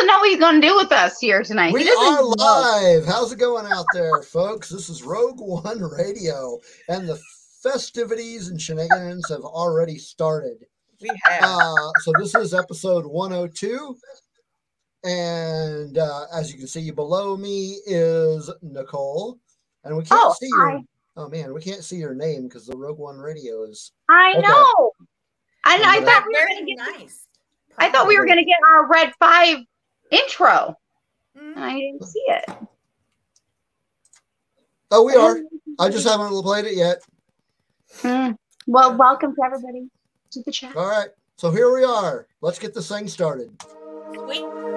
doesn't know what he's going to do with us here tonight. We are live. How's it going out there, folks? This is Rogue One Radio, and the festivities and shenanigans have already started. We have. Uh, so this is episode 102. And uh, as you can see below me is Nicole. And we can't Oh, see your oh man, we can't see your name because the Rogue One radio is I Okay. know. And I I'm thought we were going to get. nice. I thought we were going to get our Red Five intro, Mhm. I didn't see it. Oh, we are. I just haven't played it yet. Hmm. Well, welcome to everybody to the chat. All right. So here we are. Let's get this thing started. Sweet.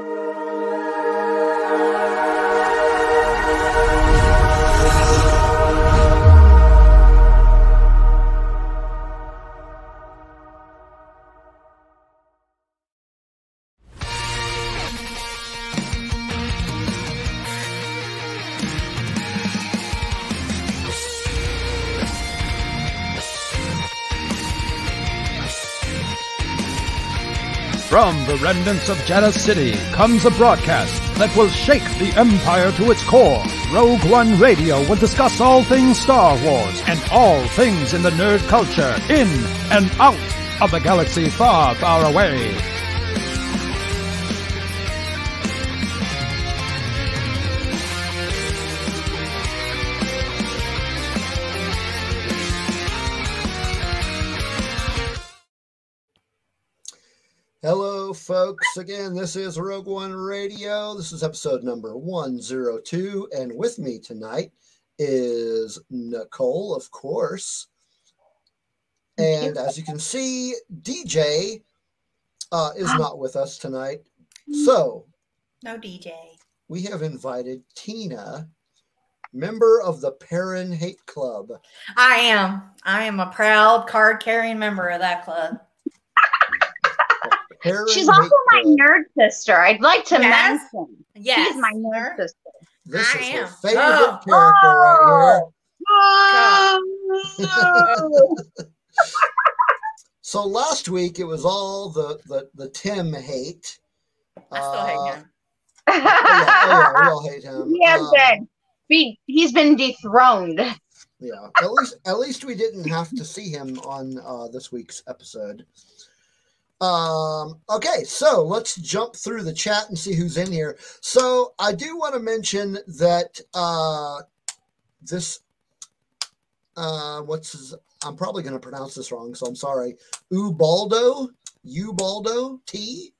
From the remnants of Jedha City comes a broadcast that will shake the Empire to its core. Rogue One Radio will discuss all things Star Wars and all things in the nerd culture, in and out of the galaxy far, far away. Folks. Again, this is Rogue One Radio. This is episode number 102. And with me tonight is Nicole, of course. And as you can see, DJ uh, is not with us tonight. So No DJ. we have invited Tina, member of the Perrin Hate Club. I am. I am a proud card carrying member of that club. Perrin She's also Hate my nerd sister. I'd like to Yes. mention Yes. she's my nerd sister. This I is her favorite Oh. character right here. Oh. So last week it was all the the, the Tim hate. I still Uh, hate him. Oh yeah, oh yeah, we all hate him. he has Um, been. Be, he's been dethroned. Yeah, at least at least we didn't have to see him on uh, this week's episode. Um, okay, so let's jump through the chat and see who's in here. So I do want to mention that uh, this uh, what's his, I'm probably going to pronounce this wrong, so I'm sorry. Ubaldo, Ubaldo T,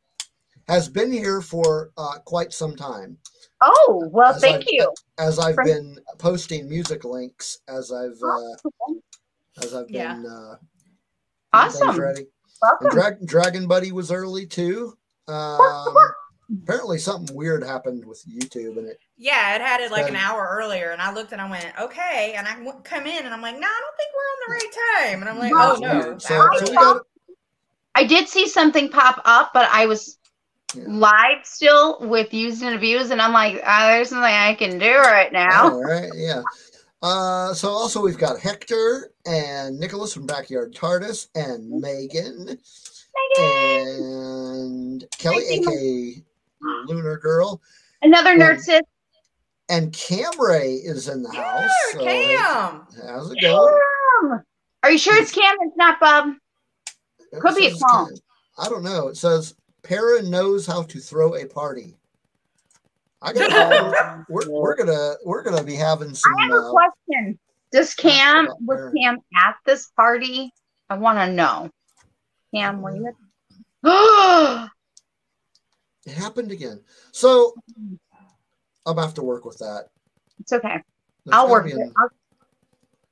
has been here for uh, quite some time Oh well, As thank I- you. as I've From- been posting music links as I've uh, as I've Yeah. been uh, Awesome. ready. And Welcome. Drag- Dragon Buddy was early too. Um, apparently, something weird happened with YouTube, and it Yeah, it had it like an hour earlier, and I looked and I went, okay. And I w- come in and I'm like, no, I don't think we're on the right time. And I'm like, No. oh no. So, hour so we was- I did see something pop up, but I was Yeah. live still with used and abused, and I'm like, ah, there's nothing I can do right now. all right, yeah. Uh, so also we've got Hector and Nicholas from Backyard TARDIS and Megan Megan! and Kelly, aka Lunar Girl, Another nerd Um, sis. and Camray is in the house. Yeah, So, Cam. how's it going? Cam! Are you sure it's Cam? It's not Bob. Could be a It. Ken. I don't know. It says Para knows how to throw a party. I got. we're, we're gonna we're gonna be having some. I have a Uh, question. Does Cam was Cam at this party? I want to know. Cam, were you? at- it happened again. So I'm have to work with that. it's okay. There's I'll work it. an- I'll-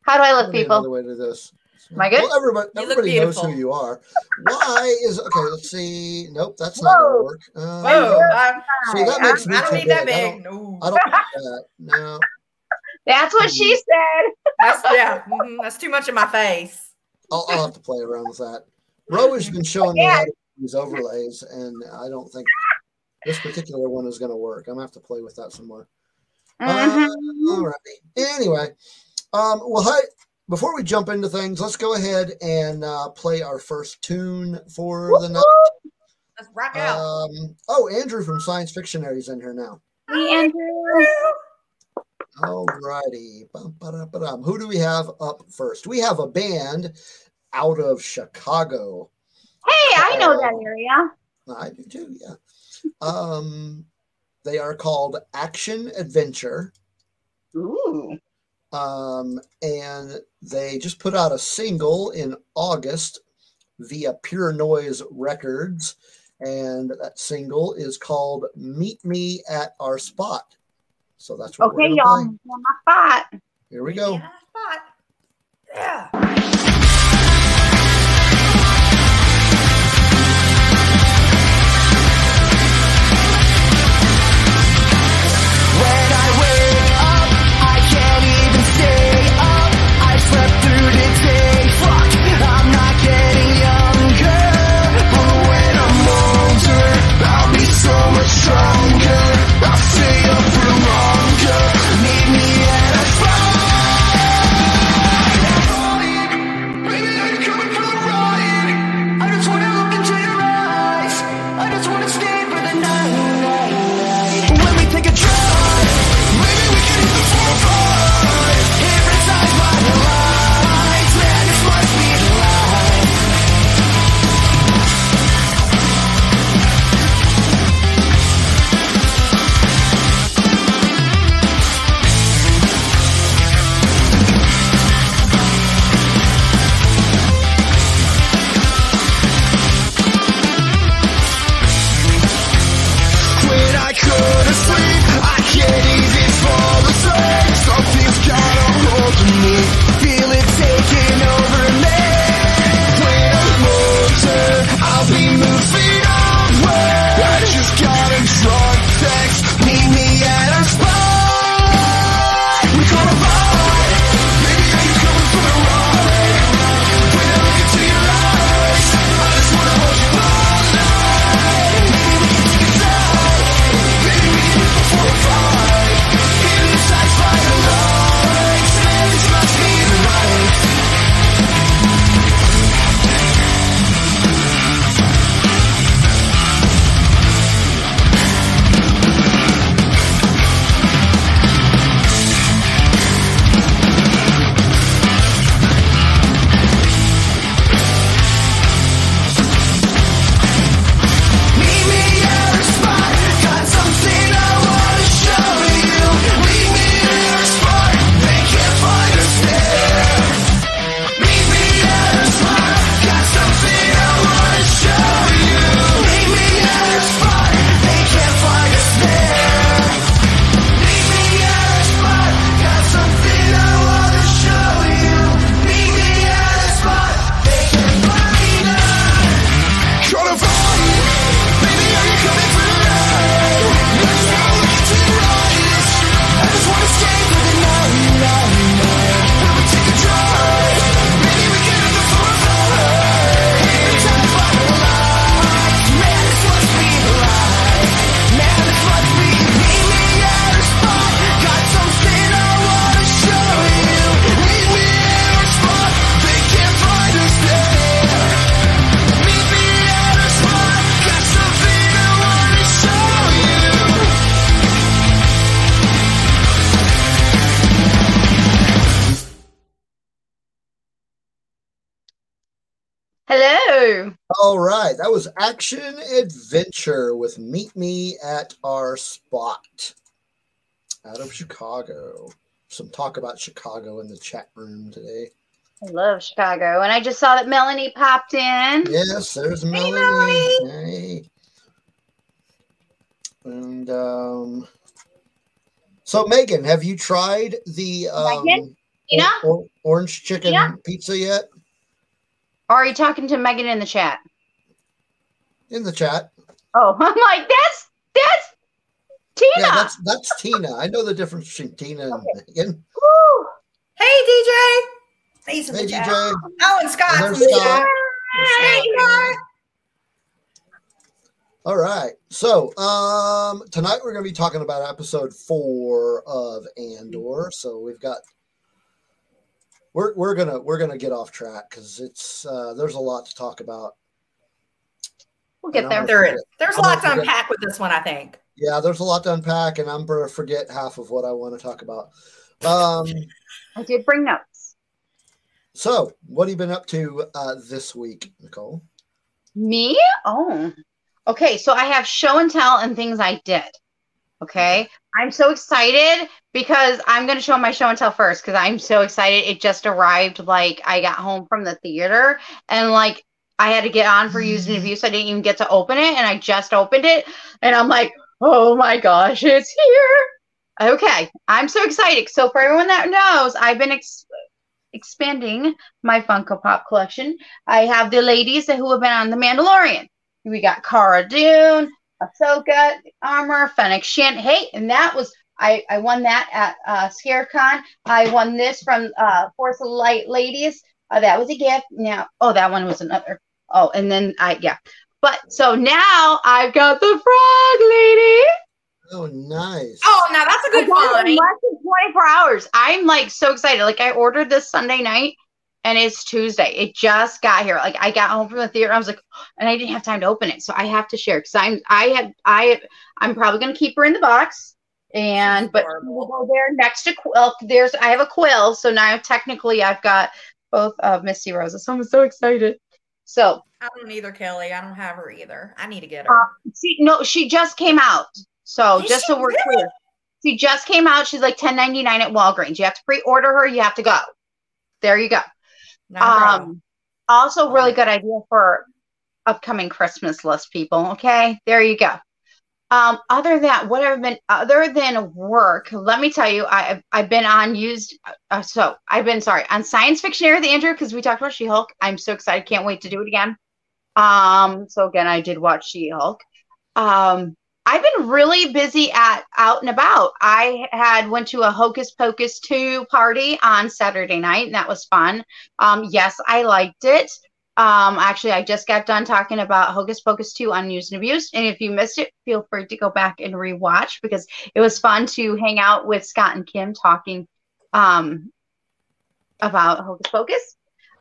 How do I look, people? Another way to this. Am I good? Well, everybody, You everybody knows who you are. Why is okay? Let's see. Nope, that's not gonna work. Uh, Whoa. I, See, that makes me I don't need that big. I big. No. I don't that. No. That's what she said. That's, yeah, mhm, that's too much in my face. I'll, I'll have to play around with that. Ro has been showing me Yeah. how to use overlays, and I don't think this particular one is going to work. I'm going to have to play with that some more. Mhm. Uh, all right. Anyway, um, well, hi. Before we jump into things, let's go ahead and uh, play our first tune for the night. Let's rock out. Um, oh, Andrew from Science Fictionary's in here now. Hey, Andrew. All righty. Who do we have up first? We have a band out of Chicago. Hey, I know that area. I do too, yeah. Um, they are called Action Adventure. Ooh. Um, and they just put out a single in August via Pure Noise Records. And that single is called Meet Me at Our Spot. So that's what Okay, we're y'all. gonna On my spot. Here we go. Yeah, Action Adventure with Meet Me at Our Spot out of Chicago. Some talk about Chicago in the chat room today. I love Chicago. And I just saw that Melanie popped in. Yes, there's Melanie. Melanie. Hey. And um, so, Megan, have you tried the um, Megan? Or- or- orange chicken Tina? pizza yet? Are you talking to Megan in the chat? In the chat. Oh, I'm like, that's that's Tina. Yeah, that's that's Tina. I know the difference between Tina and Megan. Woo. Hey, DJ. He's Hey, the chat. DJ. Oh, and Scott's And in there's Scott. chat. Hey, Scott. All right. So um tonight we're gonna be talking about episode four of Andor. So we've got we're we're gonna we're gonna get off track because it's uh there's a lot to talk about. We'll get there. There is. There's a I'm lot to unpack with this one, I think. Yeah, there's a lot to unpack, and I'm gonna forget half of what I want to talk about. Um, I did bring notes. so what have you been up to uh, this week, Nicole? Me? Oh. Okay, so I have show and tell and things I did. Okay. I'm so excited because I'm going to show my show and tell first because I'm so excited. It just arrived. Like, I got home from the theater and, like, I had to get on for use and abuse. I didn't even get to open it and I just opened it. And I'm like, oh my gosh, it's here. Okay. I'm so excited. So, for everyone that knows, I've been ex- expanding my Funko Pop collection. I have the ladies who have been on The Mandalorian. We got Cara Dune, Ahsoka, Armor, Fennec Shand. Hey, and that was I, I won that at uh, ScareCon. I won this from uh, Force of Light Ladies. Uh, that was a gift. Now, oh, that one was another. Oh, and then I yeah. But so now I've got the Frog Lady. Oh, nice. Oh, now that's a good got it in find. less than 24 hours. I'm like so excited. Like I ordered this Sunday night and it's Tuesday. It just got here. Like I got home from the theater. I was like, and I didn't have time to open it. So I have to share because I'm I have I I'm probably gonna keep her in the box. And but we'll go there next to Kuiil. There's I have a Kuiil, so now technically I've got both of Misty Rosas. So I'm so excited. So I don't either, Kelly. I don't have her either. I need to get her. uh, see, no, she just came out. So Did just so we're really? clear, she just came out. She's like 10.99 at Walgreens. You have to pre-order her. You have to go. There you go. Problem. Um, also, really good idea for upcoming Christmas list people. Okay, there you go. Um, other than what have been other than work? Let me tell you, I, I've I've been on used. Uh, so I've been sorry on Science Fictionary with Andrew because we talked about She Hulk. I'm so excited, can't wait to do it again. Um, so again, I did watch She Hulk. Um, I've been really busy at out and about. I had went to a Hocus Pocus 2 party on Saturday night, and that was fun. Um, yes, I liked it. Um, actually, I just got done talking about Hocus Pocus 2 on Used and Abused. And if you missed it, feel free to go back and rewatch because it was fun to hang out with Scott and Kim talking um, about Hocus Pocus.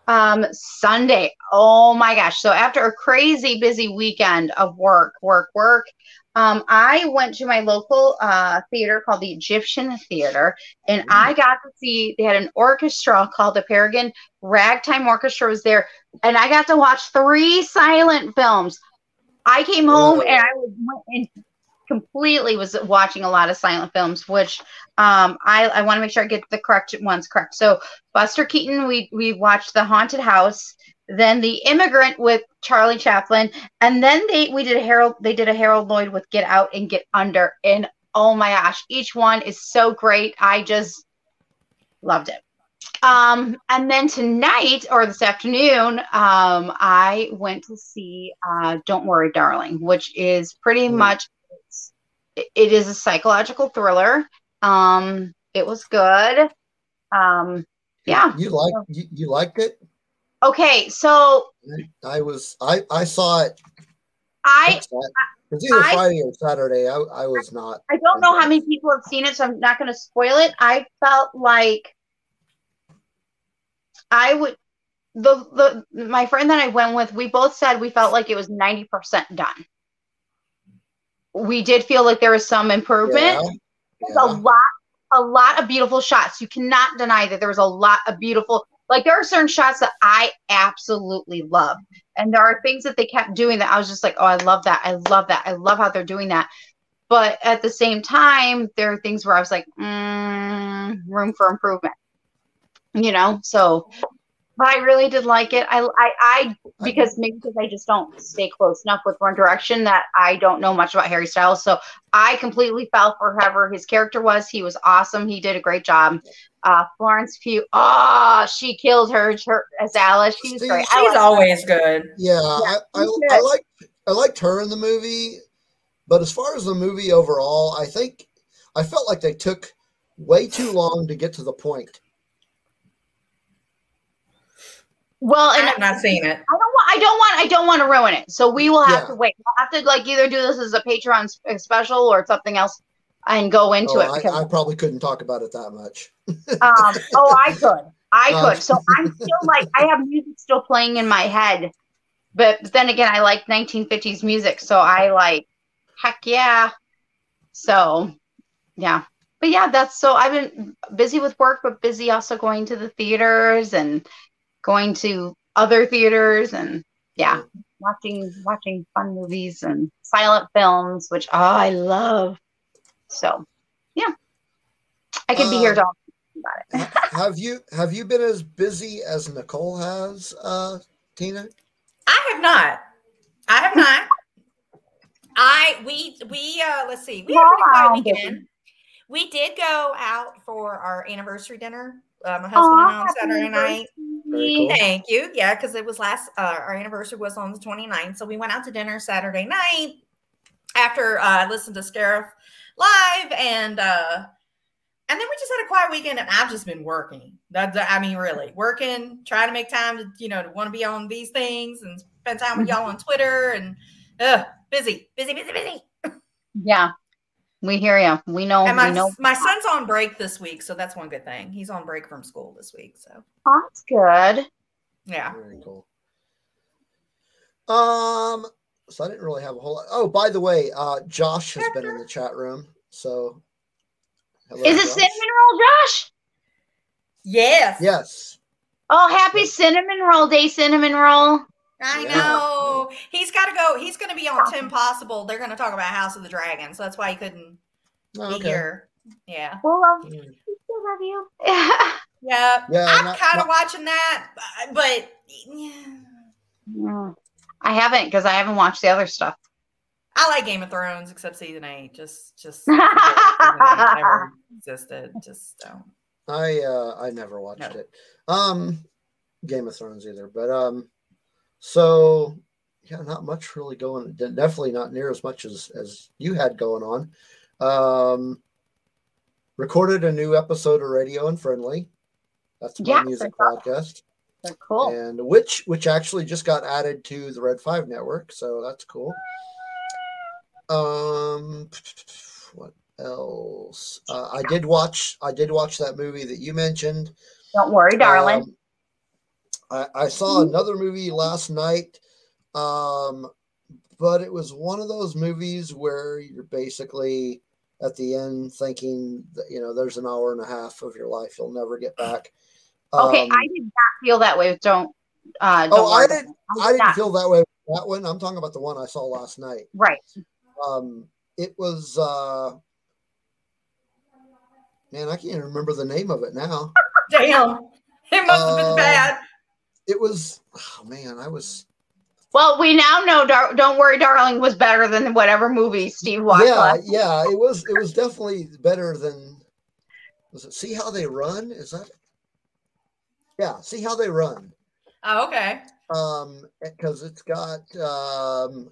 Um, Sunday, oh my gosh. So after a crazy busy weekend of work, work, work, um, I went to my local uh, theater called the Egyptian Theater, and I got to see they had an orchestra called the Paragon Ragtime Orchestra was there, and I got to watch three silent films. I came home and I was went and completely was watching a lot of silent films, which um, I, I want to make sure I get the correct ones correct. So Buster Keaton, we we watched The Haunted House, then The Immigrant with Charlie Chaplin, and then they we did a Harold they did a Harold Lloyd with Get Out and Get Under, and oh my gosh, each one is so great. I just loved it. Um, and then tonight or this afternoon, um, I went to see uh, Don't Worry, Darling, which is pretty Mm. much it it is a psychological thriller. Um, it was good. Um, yeah. You like you, you liked it? Okay, so I was I I saw it. I It was either I- Friday or Saturday. I I was not. I don't know how many people have seen it, so I'm not going to spoil it. I felt like I would the the my friend that I went with, we both said we felt like it was 90% done. We did feel like there was some improvement. Yeah, There's a lot a lot of beautiful shots. You cannot deny that there was a lot of beautiful like there are certain shots that I absolutely love. And there are things that they kept doing that I was just like, "Oh, I love that. I love that. I love how they're doing that." But at the same time, there are things where I was like, mm, room for improvement. You know, so but I really did like it. I, I, I, because maybe because I just don't stay close enough with One Direction that I don't know much about Harry Styles. So I completely fell for whoever his character was. He was awesome. He did a great job. Uh, Florence Pugh, oh, she killed her, her as Alice. She was See, great. I She's liked her. always good. Yeah, I, I, me I too. liked I liked her in the movie, but as far as the movie overall, I think I felt like they took way too long to get to the point. Well, and I and have not seen it. I don't want. I don't want. I don't want to ruin it. So we will have Yeah. to wait. We'll have to like either do this as a Patreon uh, special or something else and go into Oh, it I, because I probably couldn't talk about it that much. um oh I could. I Uh, could. So I'm still like I have music still playing in my head but then again, I like 1950s music, so I like, heck yeah. So, yeah. But yeah, that's so I've been busy with work, but busy also going to the theaters and going to other theaters and yeah, watching watching fun movies and silent films, which oh, I love. So, yeah, I could be here Um, talking about it. Have you have you been as busy as Nicole has, uh, Tina? I have not. I have not. I we we uh let's see. We had a pretty Wow, quiet weekend. We did go out for our anniversary dinner. Uh, my husband and I on Saturday night. Cool. Thank you. Yeah, because it was last uh, our anniversary was on the 29th. So we went out to dinner Saturday night after uh, I listened to Scarif live and uh and then we just had a quiet weekend and I've just been working. That that- I mean really working, trying to make time to, you know, to want to be on these things and spend time with y'all on Twitter and uh busy, busy, busy, busy. Yeah, we hear you. We know. And my we know. my son's on break this week, so that's one good thing. He's on break from school this week. So that's good. yeah. Very cool. Um, so I didn't really have a whole lot. Oh, by the way, uh, Josh has been in the chat room. So, hello, Is it Josh. cinnamon roll, Josh? Yes. Yes. Oh, happy cinnamon roll day, cinnamon roll. I know. He's got to go. He's going to be on Tim Possible. They're going to talk about House of the Dragon, so that's why he couldn't Oh, be okay. here. Yeah, Well, love, still love you. yeah. Yeah, I'm kind of watching that, but- but yeah. I haven't because I haven't watched the other stuff. I like Game of Thrones, except season eight. Just, just forget season eight existed. Just don't. I uh I never watched No. it. Um Game of Thrones either, but um so yeah, not much really going definitely not near as much as as you had going on. Um recorded a new episode of Radio Unfriendly. That's my Yes, I music saw podcast. They're cool. And which which actually just got added to the Red 5 network, so that's cool. Um what else? Uh, I did watch I did watch that movie that you mentioned. Don't worry, darling. Um, I, I saw another movie last night, um, but it was one of those movies where you're basically at the end thinking that you know there's an hour and a half of your life you'll never get back. okay, Um, I did not feel that way. Don't. Uh, don't oh, I didn't. I didn't not. feel that way that one. I'm talking about the one I saw last night. right. Um, it was. uh Man, I can't even remember the name of it now. Damn. It must have Uh, been bad. It was. Oh man, I was. Well, we now know. Dar- don't worry, darling was better than whatever movie Steve watched. yeah, last- yeah, it was it was definitely better than was it see how they run? Is that yeah, see how they run. Oh, okay. Um because it's got um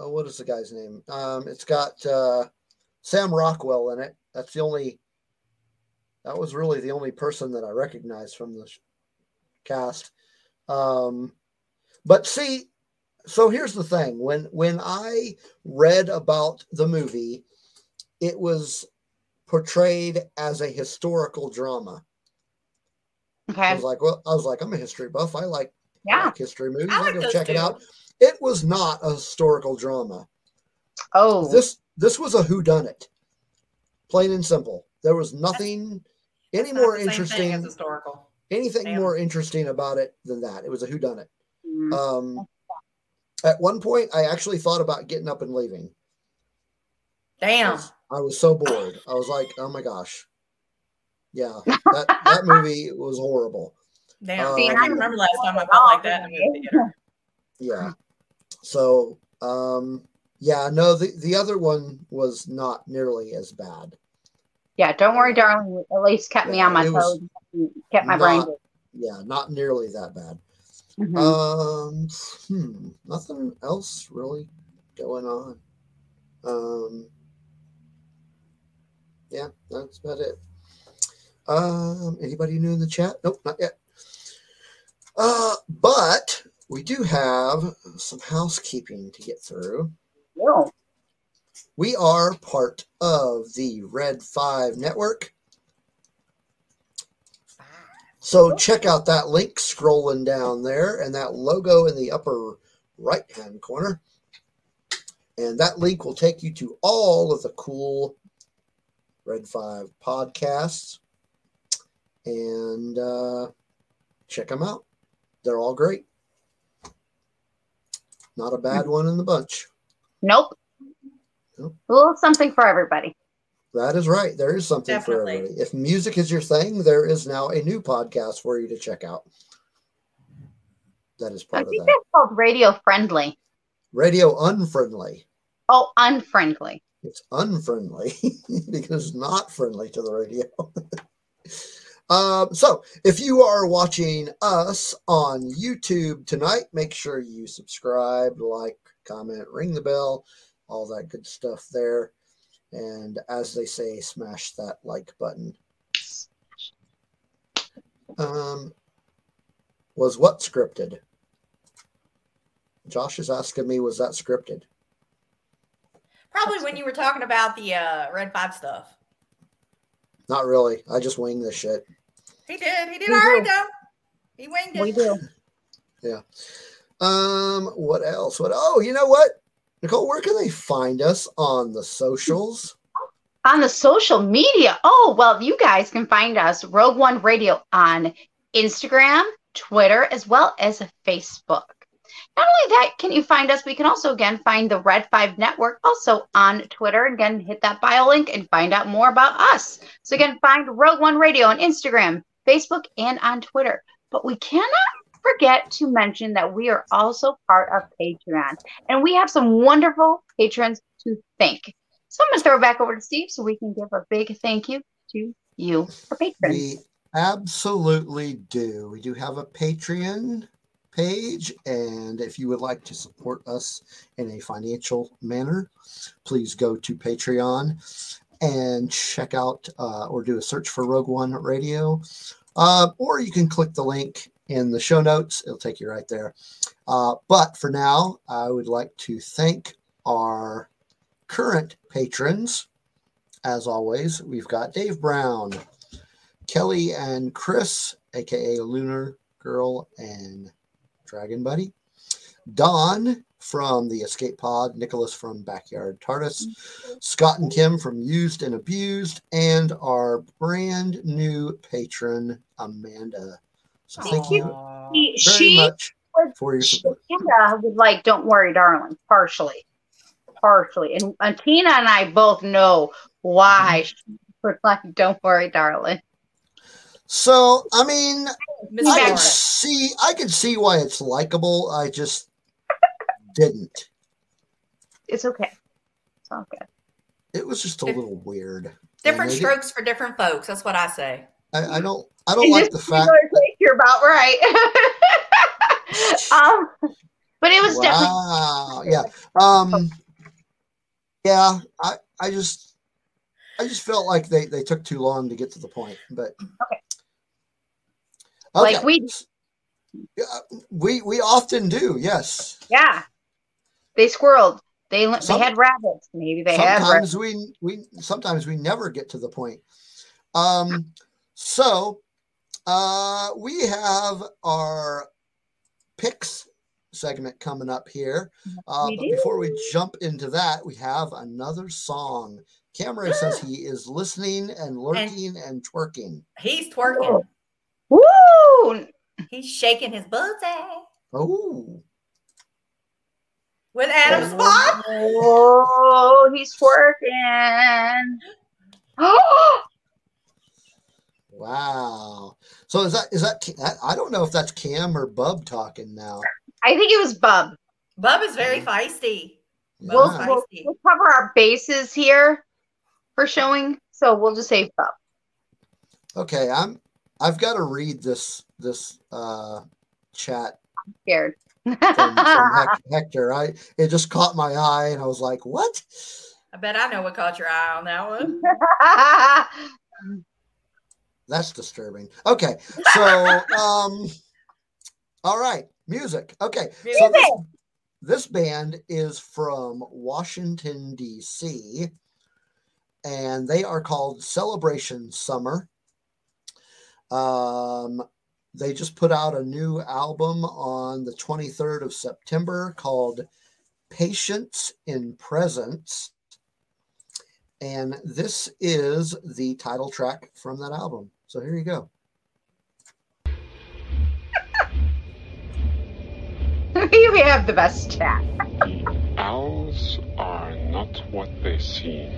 oh, what is the guy's name? Um it's got uh Sam Rockwell in it. That's the only that was really the only person that I recognized from the sh- cast. Um but see so here's the thing. When when i read about the movie it was portrayed as a historical drama. Okay. i was like well i was like i'm a history buff. I like, I Yeah. like history movies. I i'll like go those check it out. It was not a historical drama. Oh. this this was a whodunit. Plain and simple. There was nothing any It's more the same thing interesting as historical. Anything Damn. more interesting about it than that it was a whodunit Mm. um at one point i actually thought about getting up and leaving Damn. was- I was so bored. I was like, oh my gosh. Yeah, that, that movie was horrible. Damn. See, I I remember last time I felt like that in a movie theater. Yeah. So, um, yeah, no, the, the other one was not nearly as bad. Yeah. Don't worry, darling. At least kept me on my toes. Kept my brain. not- Yeah, not nearly that bad. Mhm. Um, hmm, nothing else really going on. Um, yeah, that's about it. Um, anybody new in the chat? Nope, not yet. Uh, but we do have some housekeeping to get through. Ew. We are part of the Red 5 network. So check out that link scrolling down there and that logo in the upper right hand corner. And that link will take you to all of the cool Red 5 podcasts. And uh, check them out. They're all great. Not a bad one in the bunch. Nope. Nope. A little something for everybody. That is right. There is something for everybody. If music is your thing, there is now a new podcast for you to check out. That is I part of think that. that's called radio friendly. Radio unfriendly. Oh, unfriendly. It's unfriendly because it's not friendly to the radio. um, so, if you are watching us on YouTube tonight, make sure you subscribe, like, comment, ring the bell, all that good stuff there. And as they say, smash that like button. Um, was what scripted? Josh is asking me, was that scripted? Probably when you were talking about the uh, Red Five stuff. Not really. I just winged this shit. He did. He did We all right do. though. He winged it. We do. Um, what else? What? Oh, you know what, Nicole? Where can they find us on the socials? On the social media. Oh, well, you guys can find us Rogue One Radio on Instagram, Twitter, as well as Facebook. Not only that, can you find us? We can also again find the Red Five Network also on Twitter. Again, hit that bio link and find out more about us. So again, find Rogue One Radio on Instagram, Facebook, and on Twitter. But we cannot forget to mention that we are also part of Patreon, and we have some wonderful patrons to thank. So I'm going to throw it back over to Steve so we can give a big thank you to you for patrons. We absolutely do. We do have a Patreon page, and if you would like to support us in a financial manner, please go to Patreon and check out uh, or do a search for Rogue One Radio, uh, or you can click the link in the show notes. It'll take you right there. Uh, but for now, I would like to thank our current patrons. As always, we've got Dave Brown, Kelly and Chris, aka Lunar Girl and Dragon Buddy, Don from the Escape Pod, Nicholas from Backyard TARDIS, Scott and Kim from Used and Abused, and our brand new patron, Amanda. So thank you Aw. She, very she much was- for your she support. Amanda was like, "Don't worry, darling," partially, partially, and, and Tina and I both know why mm-hmm. she was like, "Don't worry, darling." So, I mean, Miss I Yeah. can see, I can see why it's likable. I just didn't. It's okay. It's all good. It was just a Dif- little weird. Different strokes for different folks. That's what I say. I, I mm-hmm. don't. I don't In like the fact. particular case, you're about right. um, but it was definitely Yeah. Um. Yeah. I. I just. I just felt like they they took too long to get to the point. But. Okay. Okay. Like we- Yeah, we we often do. Yes. yeah. They squirreled. They they Some- had rabbits. Maybe they had rabbits. sometimes we we sometimes we never get to the point um so uh we have our picks segment coming up here uh We but before we jump into that we have another song Cameron says he is listening and lurking and twerking He's twerking. Woo! He's shaking his booty oh with Adam Oh. Spot. Oh, he's twerking. Oh, wow so is that is that I- i don't know if that's cam or bub talking now I think it was Bub. Bub is very feisty. We'll, Bub's we'll, we'll cover our bases here for showing. So we'll just say Bub. Okay, I'm I've got to read this this uh chat Scared. from, from Hector. I it just caught my eye and I was like, "What?" I bet I know what caught your eye on that one. That's disturbing. Okay. So, um, all right. Music. Okay. Music. So this, this band is from Washington, D.C., and they are called Celebration Summer. Um, they just put out a new album on the 23rd of September called Patience in Presence. And this is the title track from that album. So here you go. we have the best chat. the owls are not what they seem.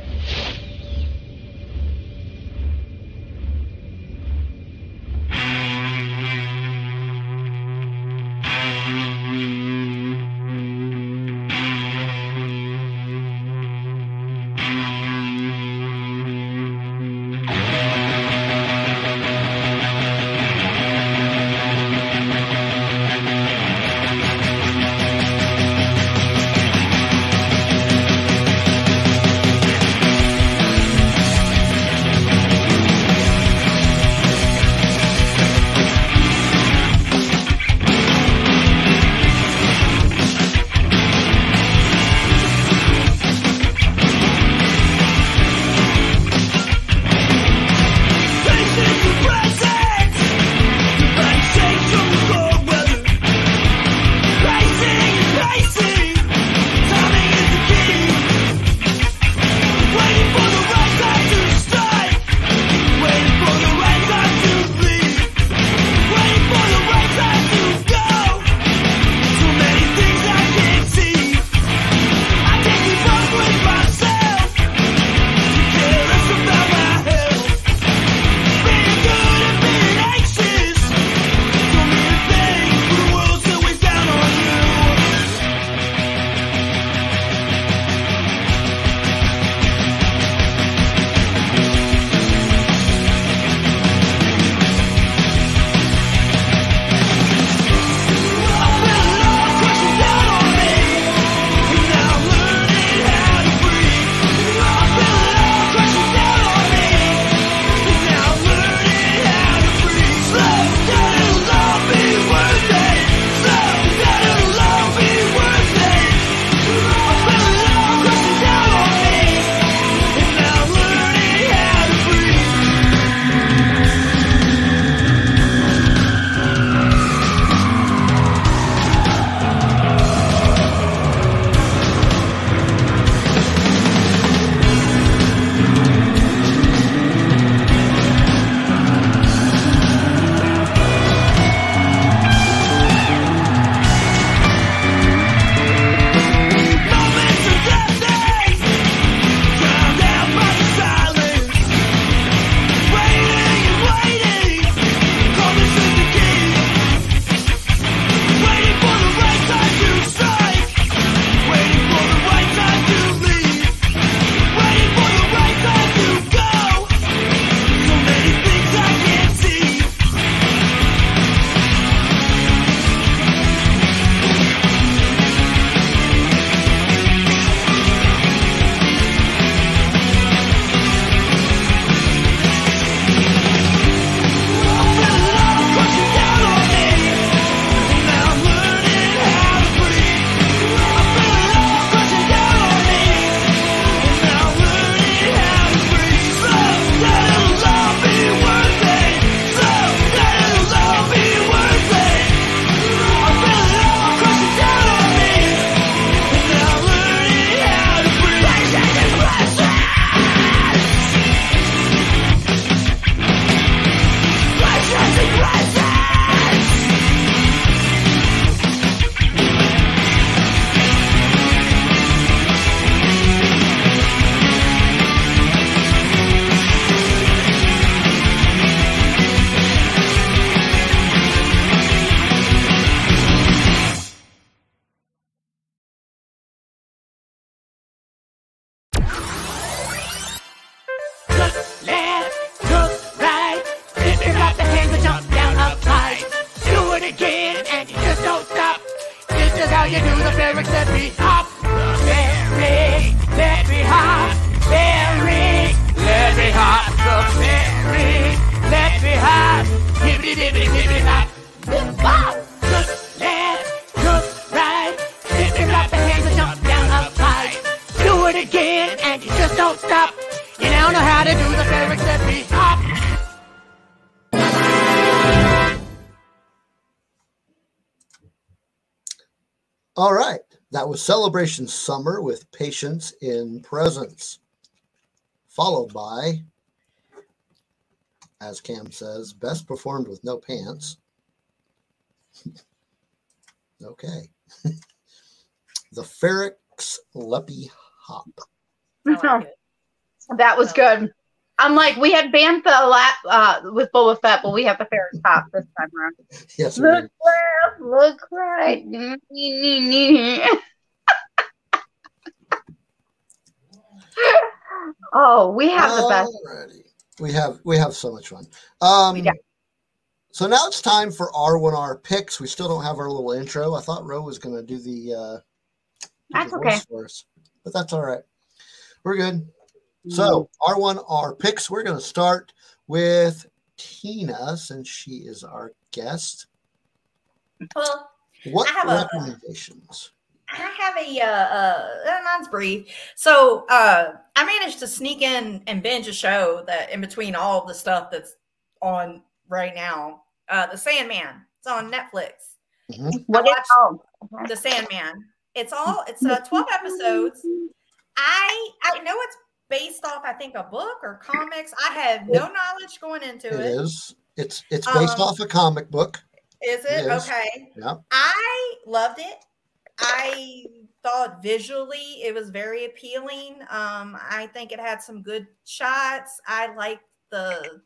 Celebration Summer with Patience in Presence. Followed by, as Cam says, Best Performed with No Pants. okay. the Ferrix Leppy Hop. Like. That was good. I'm like, we had Bantha la- uh, with Boba Fett, but we have the ferret top this time around. Yes, Look left, look right. Oh, we have the best. We have we have so much fun. Um We so now it's time for R1R picks. We still don't have our little intro. I thought Ro was gonna do the uh do That's the okay. for us, but that's all right. We're good. So R1R picks, we're gonna start with Tina since she is our guest. Well, What I have a- recommendations? I have a uh, uh mine's brief. So uh I managed to sneak in and binge a show that in between all the stuff that's on right now. Uh The Sandman. It's on Netflix. What I is watched oh. The Sandman. It's all it's uh 12 episodes. I I know it's based off I think a book or comics. I have no knowledge going into It it. is. It's it's based Um, off a comic book. Is it? It is. Okay. Yeah. I loved it. I thought visually it was very appealing. Um, I think it had some good shots. I liked the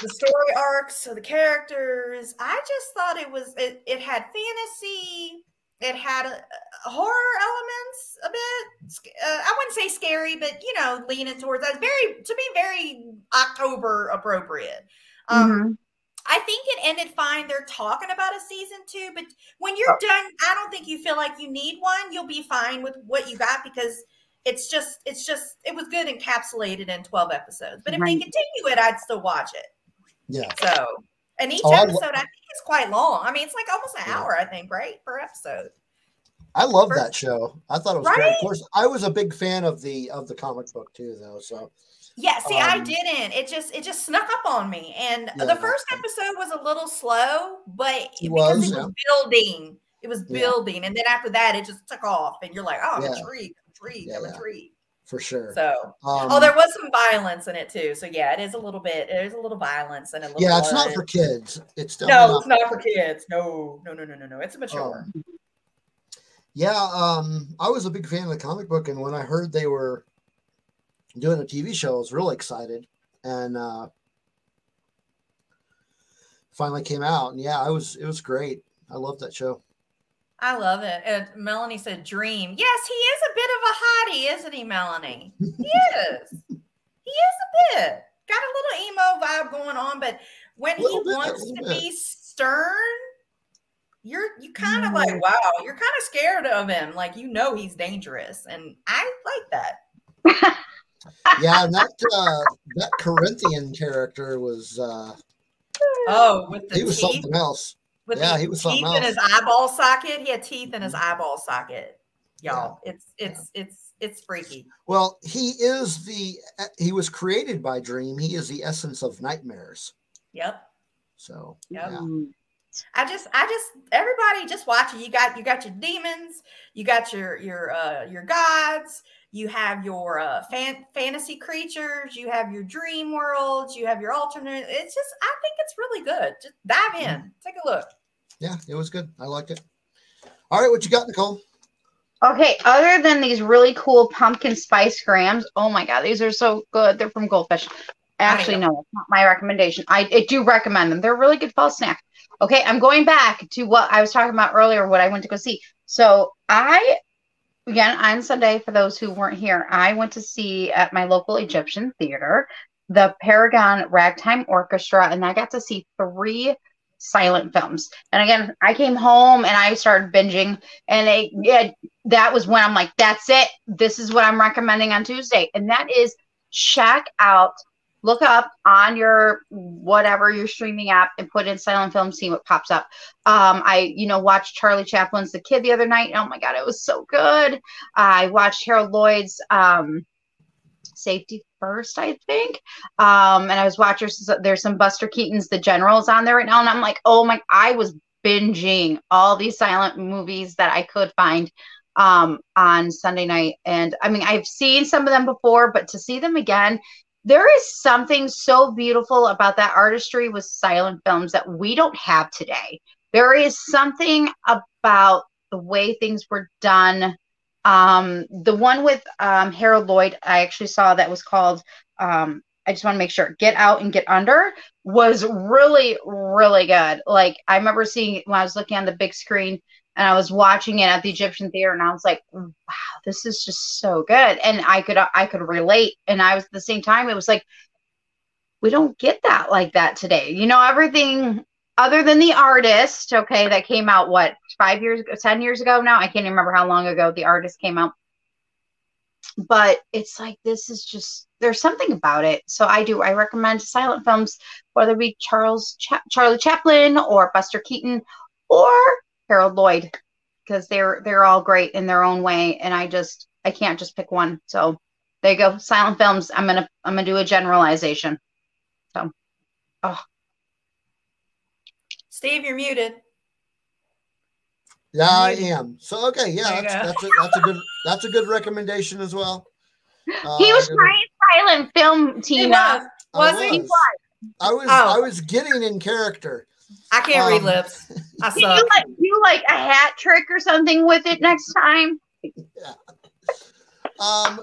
the story arcs of the characters. I just thought it was it, it had fantasy. It had a horror elements a bit. Uh, I wouldn't say scary, but you know, leaning towards that. Very to me, very October appropriate. Um, Mhm. I think it ended fine. They're talking about a season two, but when you're Oh. done, I don't think you feel like you need one. You'll be fine with what you got because it's just, it's just, it was good encapsulated in 12 episodes. But if they continue it, I'd still watch it. Yeah. So, and each Oh, I lo- episode, I think is quite long. I mean, it's like almost an Yeah. hour, I think, right? Per episode. I love First- that show. I thought it was great. Of course, I was a big fan of the of the comic book too, though. So Yeah, see, I Um, didn't. It just it just snuck up on me. And Yeah. the first episode was a little slow, but It because was, was building, it was Yeah. building, and then after that, it just took off, and you're like, oh, I'm Yeah. intrigued, I'm intrigued, Yeah, I'm yeah. intrigued. for sure. So, Um, oh, there was some violence in it too. So yeah, it is a little bit. There's a little violence and a little. yeah, it's not for kids. It's No, it's not for kids. No, no, no, no, no, no. It's a mature. Um, yeah, um, I was a big fan of the comic book, and when I heard they were doing a TV show, I was really excited, and uh, finally came out, and yeah, I was. It was great. I loved that show. I love it. And Melanie said, "Dream." Yes, he is a bit of a hottie, isn't he, Melanie? He is. he is a bit. Got a little emo vibe going on, but when he bit, wants to bit. be stern, you're you kind of like, Mm. wow, you're kind of scared of him. Like you know he's dangerous, and I like that. Yeah, and that uh, that Corinthian character was uh, Oh, with the he was teeth, something else. with yeah, he was teeth something in his eyeball socket. He had teeth in his eyeball socket. Yeah. Y'all, it's it's it's it's freaky. Well, he is the he was created by Dream. He is the essence of nightmares. Yep. So Yep. yeah. I just, I just, everybody just watch it. You got, you got your demons, you got your, your, uh, your gods, you have your uh, fan, fantasy creatures, you have your dream worlds, you have your alternate. It's just, I think it's really good. Just dive in, take a look. yeah, it was good. I liked it. All right, what you got, Nicole? Okay, other than these really cool pumpkin spice grams, oh my god, these are so good. They're from Goldfish. Actually, no, that's not my recommendation. I, I do recommend them. They're a really good fall snack. Okay, I'm going back to what I was talking about earlier, what I went to go see. So I again on Sunday, for those who weren't here, I went to see at my local Egyptian theater the Paragon Ragtime Orchestra, and I got to see three silent films. And again, I came home and I started binging, and it, it that was when I'm like, that's it. This is what I'm recommending on Tuesday. And that is check out, look up on your whatever your streaming app and put in silent film, see what pops up. Um, I, you know, watched Charlie Chaplin's The Kid the other night. Oh my God, it was so good. I watched Harold Lloyd's um, Safety First, I think. Um, and I was watching, there's some Buster Keaton's The Generals on there right now. And I'm like, oh my, I was binging all these silent movies that I could find um, on Sunday night. And I mean, I've seen some of them before, but to see them again, there is something so beautiful about that artistry with silent films that we don't have today. There is something about the way things were done. Um, the one with um, Harold Lloyd, I actually saw that was called. Um, I just want to make sure Get Out and Get Under was really, really good. Like I remember seeing when I was looking on the big screen and I was watching it at the Egyptian Theater, and I was like, mm, "Wow, this is just so good." And I could I could relate, and I was at the same time, it was like we don't get that like that today. You know, everything other than the artist, okay, that came out what five years, ten years ago now. I can't even remember how long ago the artist came out. But it's like this is just there's something about it. So I do I recommend silent films, whether it be Charles Cha- Charlie Chaplin or Buster Keaton or Harold Lloyd, because they're they're all great in their own way, and I just I can't just pick one. So there you go, silent films. I'm gonna I'm gonna do a generalization. So, oh, Steve, you're muted. Yeah, I am. So okay, yeah, that's, that's a that's a good that's a good recommendation as well. Uh, he was I- trying silent film, Tina. was. I Was he? was. I was Oh. I was getting in character. I can't read Um, lips. I Can you suck. like you like a hat trick or something with it next time? Yeah. Um,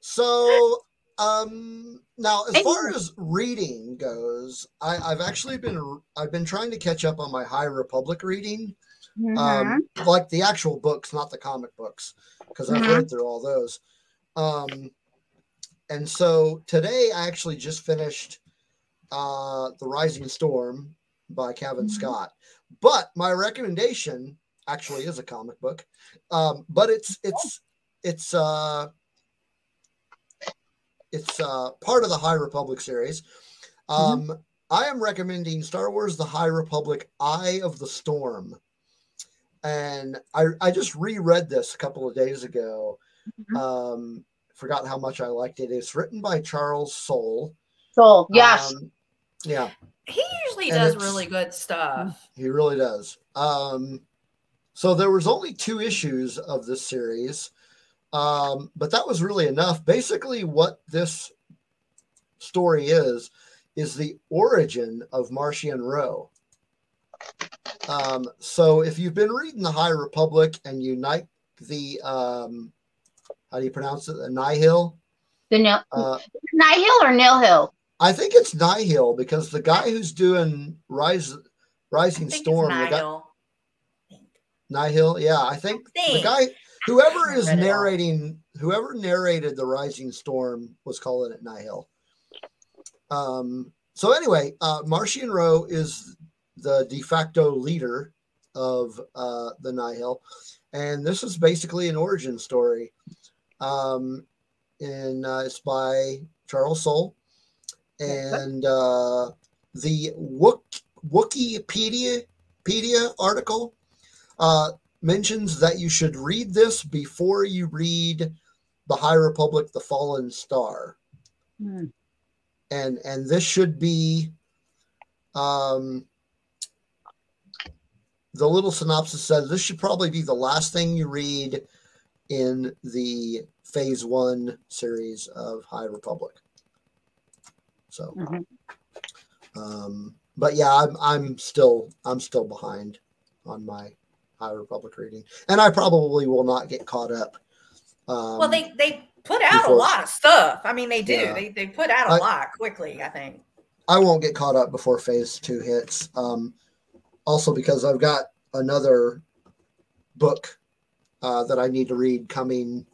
so um, now as far as reading goes, I, I've actually been I've been trying to catch up on my High Republic reading, Mm-hmm. um, like the actual books, not the comic books, because I've Mhm. read through all those. Um, and so today I actually just finished uh, the Rising Storm by Kevin Mhm. Scott, but my recommendation actually is a comic book, um, but it's it's it's uh it's uh part of the High Republic series. Um, I am recommending Star Wars: The High Republic, Eye of the Storm, and I I just reread this a couple of days ago. Mhm. Um, forgot how much I liked it. It's written by Charles Soule. Soul, yes. Um, yeah, He usually And does really good stuff. he really does. Um, so there was only two issues of this series, um, but that was really enough. Basically, what this story is is the origin of Marchion Ro. Um, so if you've been reading the High Republic and you like the um, how do you pronounce it? The Nihil. the Nil, Uh, Nihil or Nil Hill? I think it's Nihil because the guy who's doing Rise I Rising Storm, the guy, Nihil. Yeah, I think the think. guy, whoever is read it all. narrating, whoever narrated the Rising Storm was calling it Nihil. Um. So anyway, uh, Marchion Ro is the de facto leader of uh, the Nihil, and this is basically an origin story. Um, and uh, it's by Charles Soule, and uh, the Wikipedia Pedia article uh, mentions that you should read this before you read the High Republic: The Fallen Star, Hmm. and and this should be. Um, the little synopsis says this should probably be the last thing you read in the Phase One series of High Republic. So, Mhm. um, but yeah, I'm I'm still I'm still behind on my High Republic reading, and I probably will not get caught up. Um, Well, they they put out before- a lot of stuff. I mean, they do. Yeah. They they put out a I- lot quickly. I think. I won't get caught up before Phase Two hits. Um, also because I've got another book uh, that I need to read coming.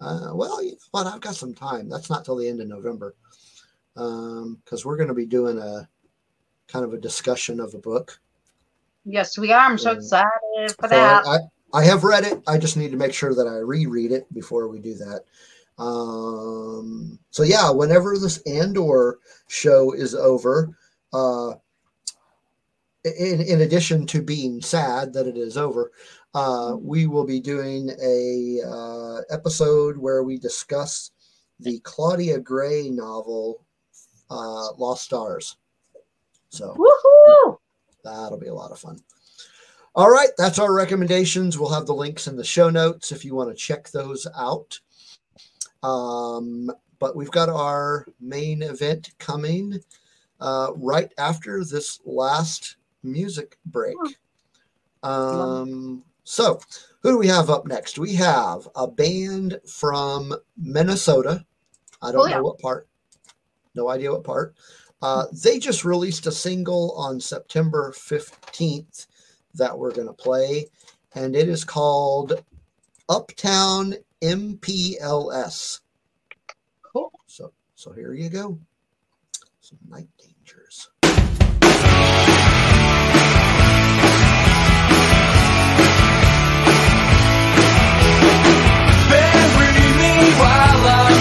Uh, well, you know what? I've got some time. That's not till the end of November because we're going to be doing a kind of a discussion of a book. Yes, we are. I'm so Yeah. excited for that. I, I, I have read it. I just need to make sure that I reread it before we do that. Um, so yeah, whenever this Andor show is over, uh, in, in addition to being sad that it is over, uh, we will be doing a uh, episode where we discuss the Claudia Gray novel, uh, Lost Stars. So Woohoo! That'll be a lot of fun. All right, that's our recommendations. We'll have the links in the show notes if you want to check those out. Um, but we've got our main event coming uh, right after this last music break. Um, so, who do we have up next? We have a band from Minnesota. I don't Oh, yeah. know what part. No idea what part. Uh, they just released a single on September 15th that we're going to play, and it is called Uptown MPLS. Cool. So, so here you go. Some night dangers. Bury me while I'm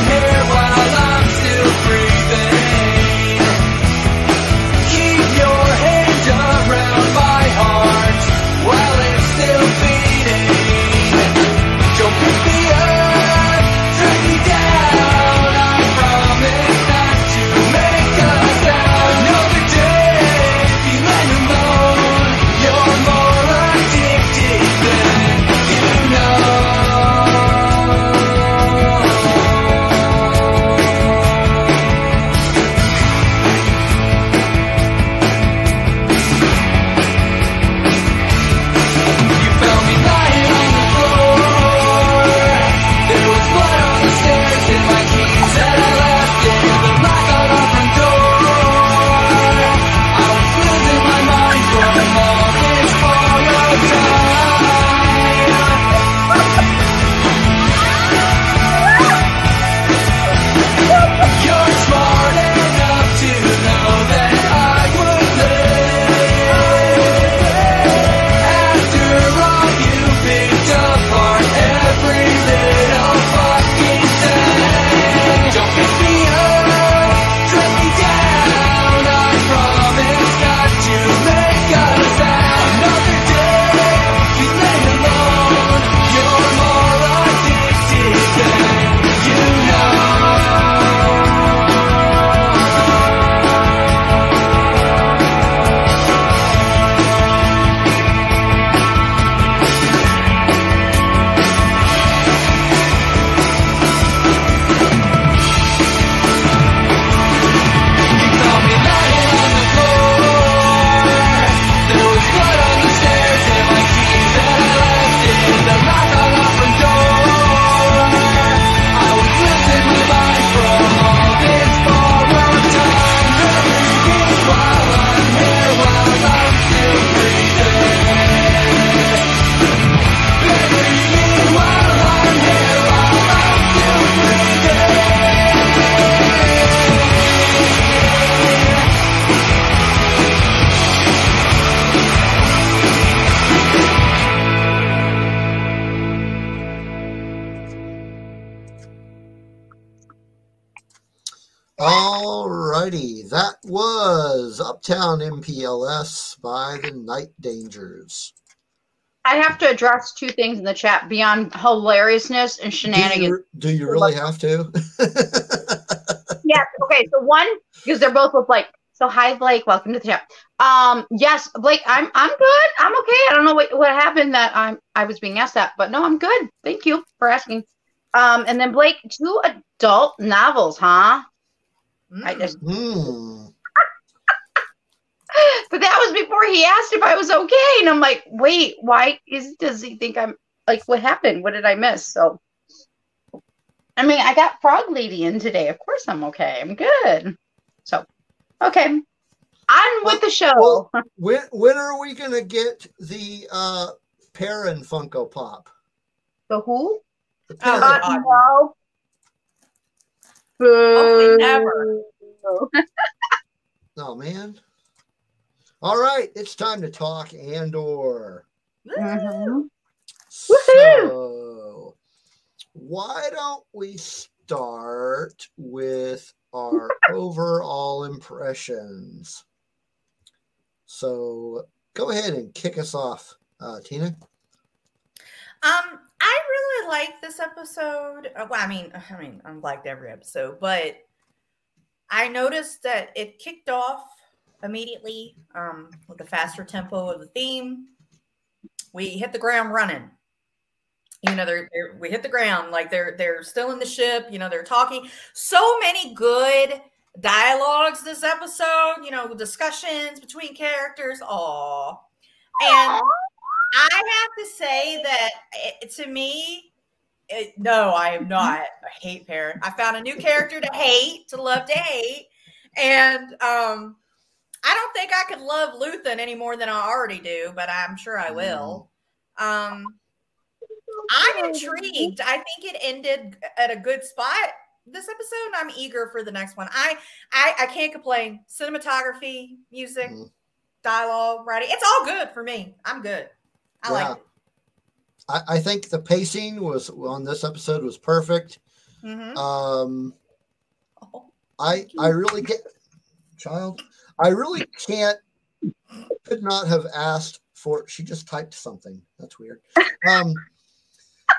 I have to address two things in the chat beyond hilariousness and Do shenanigans. you, do you really have to? Yes. Okay. So one, because they're both with Blake. So hi Blake, welcome to the chat. Um, yes, Blake, I'm I'm good. I'm okay. I don't know what, what happened that I'm I was being asked that, but no, I'm good. Thank you for asking. Um, and then Blake, two adult novels, huh? I just Hmm. But that was before he asked if I was okay. And I'm like, wait, why is does he think I'm like what happened? What did I miss? So I mean, I got Frog Lady in today. Of course I'm okay. I'm good. So okay. On with the show. Well, when when are we gonna get the uh Perrin Funko Pop? the who? The Oh, Perrin- God. no. Hopefully never. Boo. oh man. All right, it's time to talk Andor. Mhm. So, why don't we start with our overall impressions? So, go ahead and kick us off, uh, Tina. Um, I really like this episode. Uh, Well, I mean, I mean, I liked every episode, but I noticed that it kicked off immediately um, with the faster tempo of the theme. We hit the ground running. You know, they're, they're we hit the ground like they're they're still in the ship. You know, they're talking. So many good dialogues this episode. You know, discussions between characters. Aw, and I have to say that it, to me, it, no, I am not a hate parent. I found a new character to hate, to love to hate, and um, I don't think I could love Luthen any more than I already do, but I'm sure I will. Um, I'm intrigued. I think it ended at a good spot this episode, and I'm eager for the next one. I I, I can't complain. Cinematography, music, Mhm. dialogue, writing, it's all good for me. I'm good. I Yeah. like it. I, I think the pacing was on this episode was perfect. Mhm. Um, Oh, I I really get child. I really can't could not have asked for she just typed something. That's weird. Um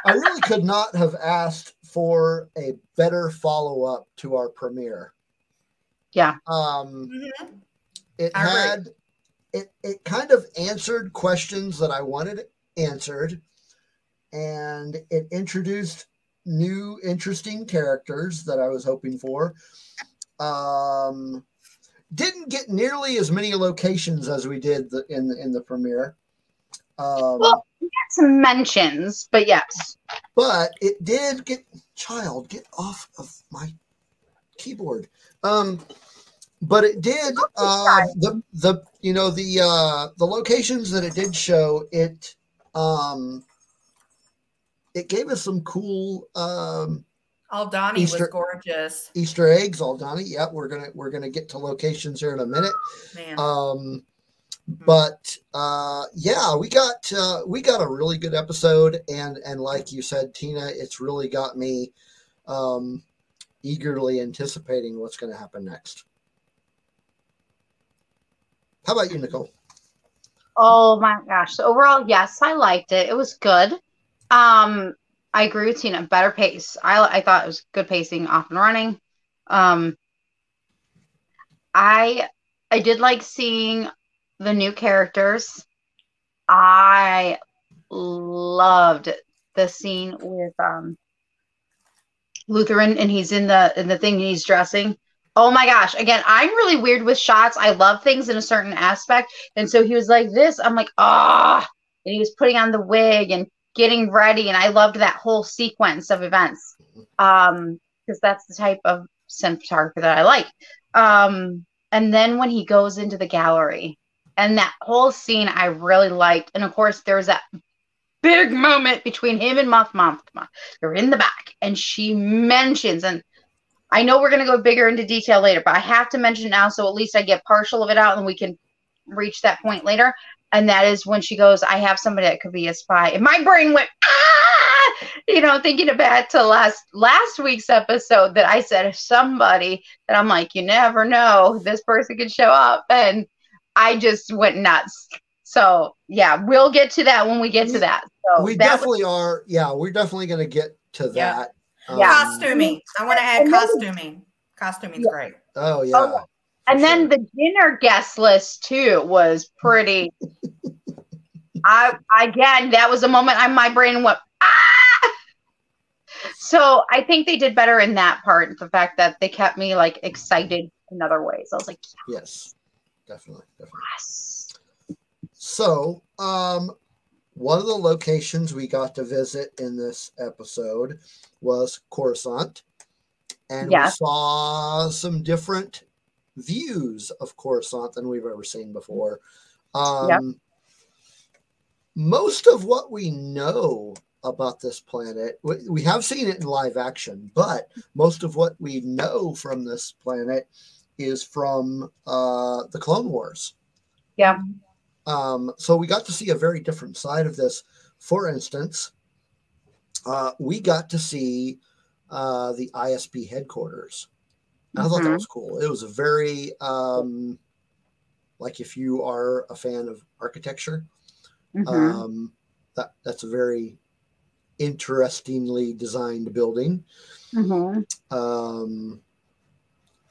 I really could not have asked for a better follow-up to our premiere. Yeah. Um mhm. it I agree. had it it kind of answered questions that I wanted answered and it introduced new interesting characters that I was hoping for. Um didn't get nearly as many locations as we did the, in the, in the premiere. Um, Well- we got Some mentions, but yes. but it did get child get off of my keyboard um but it did uh the the you know the uh the locations that it did show it um it gave us some cool um Aldhani Easter- was gorgeous, easter eggs Aldhani yeah we're gonna we're gonna get to locations here in a minute man. um but uh yeah we got uh we got a really good episode and and like you said tina it's really got me um eagerly anticipating what's going to happen next how about you nicole Oh my gosh. So overall, yes, I liked it. It was good. Um, I agree with Tina. Better pace. I I thought it was good pacing, off and running. Um, I I did like seeing the new characters. I loved the scene with um Luthen and he's in the in the thing he's dressing. Oh my gosh. Again, I'm really weird with shots. I love things in a certain aspect. And so he was like this. I'm like, ah. And he was putting on the wig and getting ready. And I loved that whole sequence of events. Um, because that's the type of cinematography that I like. Um, and then when he goes into the gallery and that whole scene I really liked. And of course, there's that big moment between him and Mon Mothma. They're in the back, and she mentions, and I know we're going to go bigger into detail later, but I have to mention now so at least I get partial of it out and we can reach that point later. And that is when she goes, I have somebody that could be a spy. And my brain went, ah, you know, thinking about to last last week's episode that I said somebody that I'm like, you never know, this person could show up. And I just went nuts. So yeah, we'll get to that when we get to that. So we that was- definitely are yeah we're definitely going to get to Yeah. that Yeah. Um, costuming. I want to add and costuming. Costuming's great. oh yeah Oh, and then the dinner guest list too was pretty. I again, that was a moment I my brain went ah. So I think they did better in that part. The fact that they kept me like excited in other ways. I was like, yes definitely definitely yes. So, um, one of the locations we got to visit in this episode was Coruscant, and Yes. we saw some different views of Coruscant than we've ever seen before. Um, Yep. Most of what we know about this planet, we, we have seen it in live action, but most of what we know from this planet is from uh, the Clone Wars. Yeah. Um, so we got to see a very different side of this. For instance, uh, we got to see uh, the ISB headquarters. And I thought that Mhm. was cool. It was a very, um, like if you are a fan of architecture, Mhm. um, that that's a very interestingly designed building. Mhm. Um,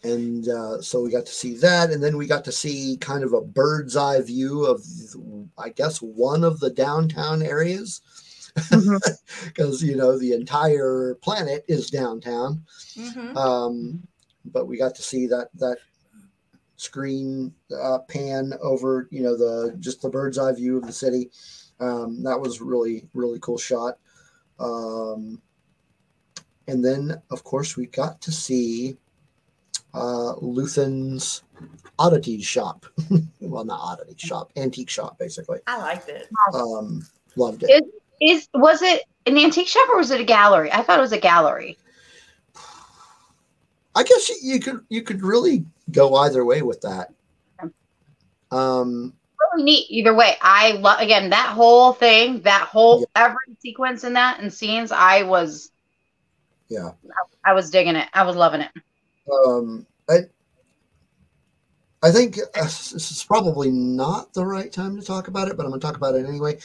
and uh, so we got to see that, and then we got to see kind of a bird's eye view of, I guess, one of the downtown areas, because you know the entire planet is downtown. Mhm. Um, but we got to see that that screen uh, pan over, you know, the just the bird's eye view of the city. Um, that was really really cool shot. Um, and then, of course, we got to see uh, Luthen's oddity shop. well, not oddity shop, antique shop, basically. I liked it. Um, loved it. It- Is was it an antique shop or was it a gallery? I thought it was a gallery. I guess you, you could you could really go either way with that. Um, Really neat. Either way, I love again that whole thing, that whole every sequence in that and scenes. I was yeah. I was digging it. I was loving it. Um, I I think uh, this is probably not the right time to talk about it, but I'm going to talk about it anyway.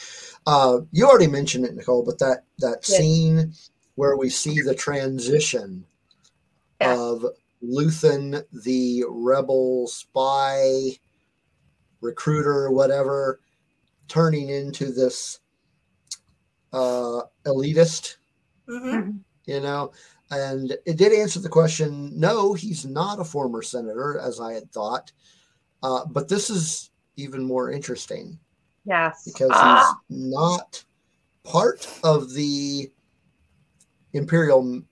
Uh, you already mentioned it, Nicole, but that that scene where we see the transition Yes. of Luthen, the rebel spy recruiter, whatever, turning into this uh, elitist Mhm. you know and it did answer the question no he's not a former senator as i had thought uh, but this is even more interesting Yes. because Ah, he's not part of the imperial m-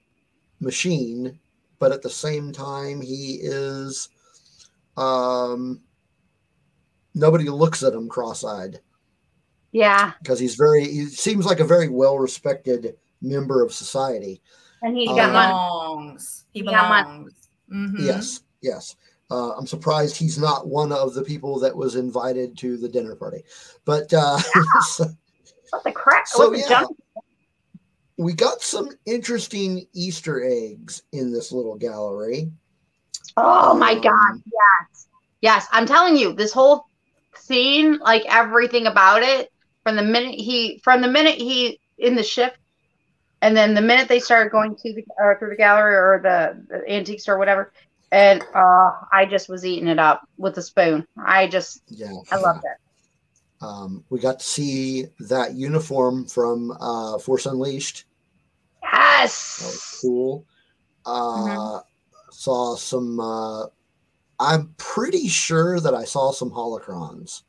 machine but at the same time he is um nobody looks at him cross-eyed yeah. because he's very he seems like a very well respected member of society And he Uh, got money. belongs. He He got money. belongs. Mhm. Yes, yes. Uh, I'm surprised he's not one of the people that was invited to the dinner party. But uh, so What the crap? So, what the yeah. junk? We got some interesting Easter eggs in this little gallery. Oh my Um, god. Yes. Yes. I'm telling you, this whole scene, like everything about it, from the minute he from the minute he in the ship and then the minute they started going to the or through the gallery or the, the antique store, whatever, and uh I just was eating it up with a spoon. I just Yeah, I loved it. Um, we got to see that uniform from uh, Force Unleashed. That was Yes. cool. Uh, Mhm. Saw some. Uh, I'm pretty sure that I saw some holocrons.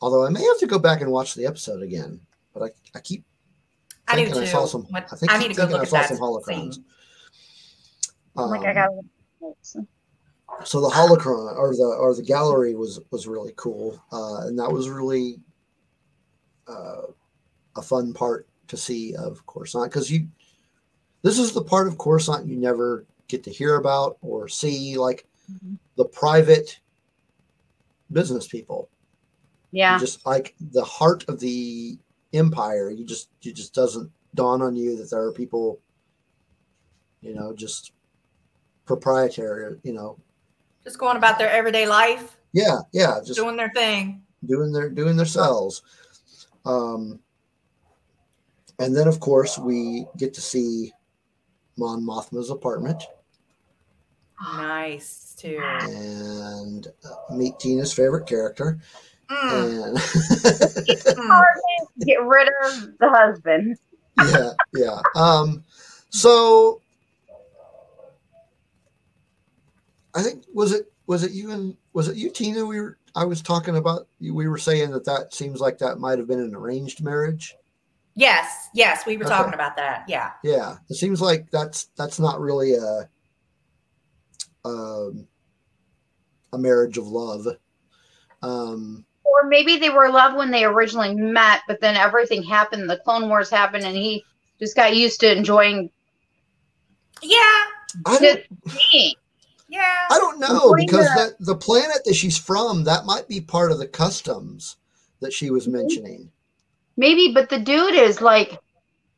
Although I may have to go back and watch the episode again. But I, I keep I do thinking too. I saw some. What- I think I need to go look I at saw that some holocrons. I'm like I Um, got so the holocron or the or the gallery was was really cool, uh, and that was really uh, a fun part to see of Coruscant because you this is the part of Coruscant you never get to hear about or see, like Mhm. the private business people. yeah. You just like the heart of the empire. You just you just doesn't dawn on you that there are people, you know, just proprietary, you know. Just going about their everyday life, Yeah, yeah, just doing their thing. doing their doing their cells. Um, and then of course we get to see Mon Mothma's apartment Nice too. and uh, meet Tina's favorite character. Mm, And mm. Get rid of the husband. yeah, yeah. Um, so I think was it was it you and was it you Tina? We were I was talking about. We were saying that that seems like that might have been an arranged marriage. Yes, yes, we were Okay. talking about that. Yeah. Yeah, it seems like that's that's not really a um, a marriage of love. Um, Or maybe they were in love when they originally met, but then everything happened. The Clone Wars happened, and he just got used to enjoying Yeah. I don't. Yeah. I don't know because the- that the planet that she's from that might be part of the customs that she was mentioning. Maybe, but the dude is like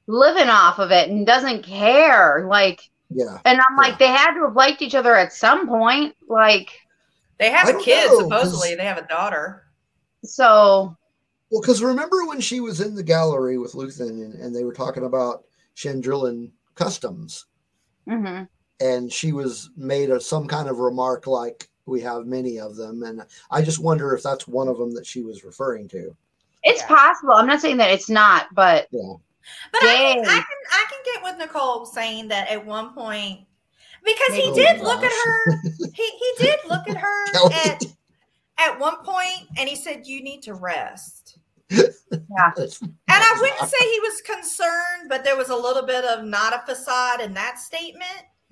living off of it and doesn't care. Like, Yeah, and I'm like, they had to have liked each other at some point. Like, They have I a don't kid, know, supposedly. 'cause- They have a daughter. so well, because remember when she was in the gallery with Luthen and, and they were talking about Chandrilan customs. mhm. and she was made a, some kind of remark like we have many of them and i just wonder if that's one of them that she was referring to It's Yeah. possible. I'm not saying that it's not, but yeah But I can, I can I can get with Nicole saying that at one point because he Oh, did look at her. He he did look at her at at one point and he said, You need to rest. That's- And I wouldn't say he was concerned, but there was a little bit of not a facade in that statement.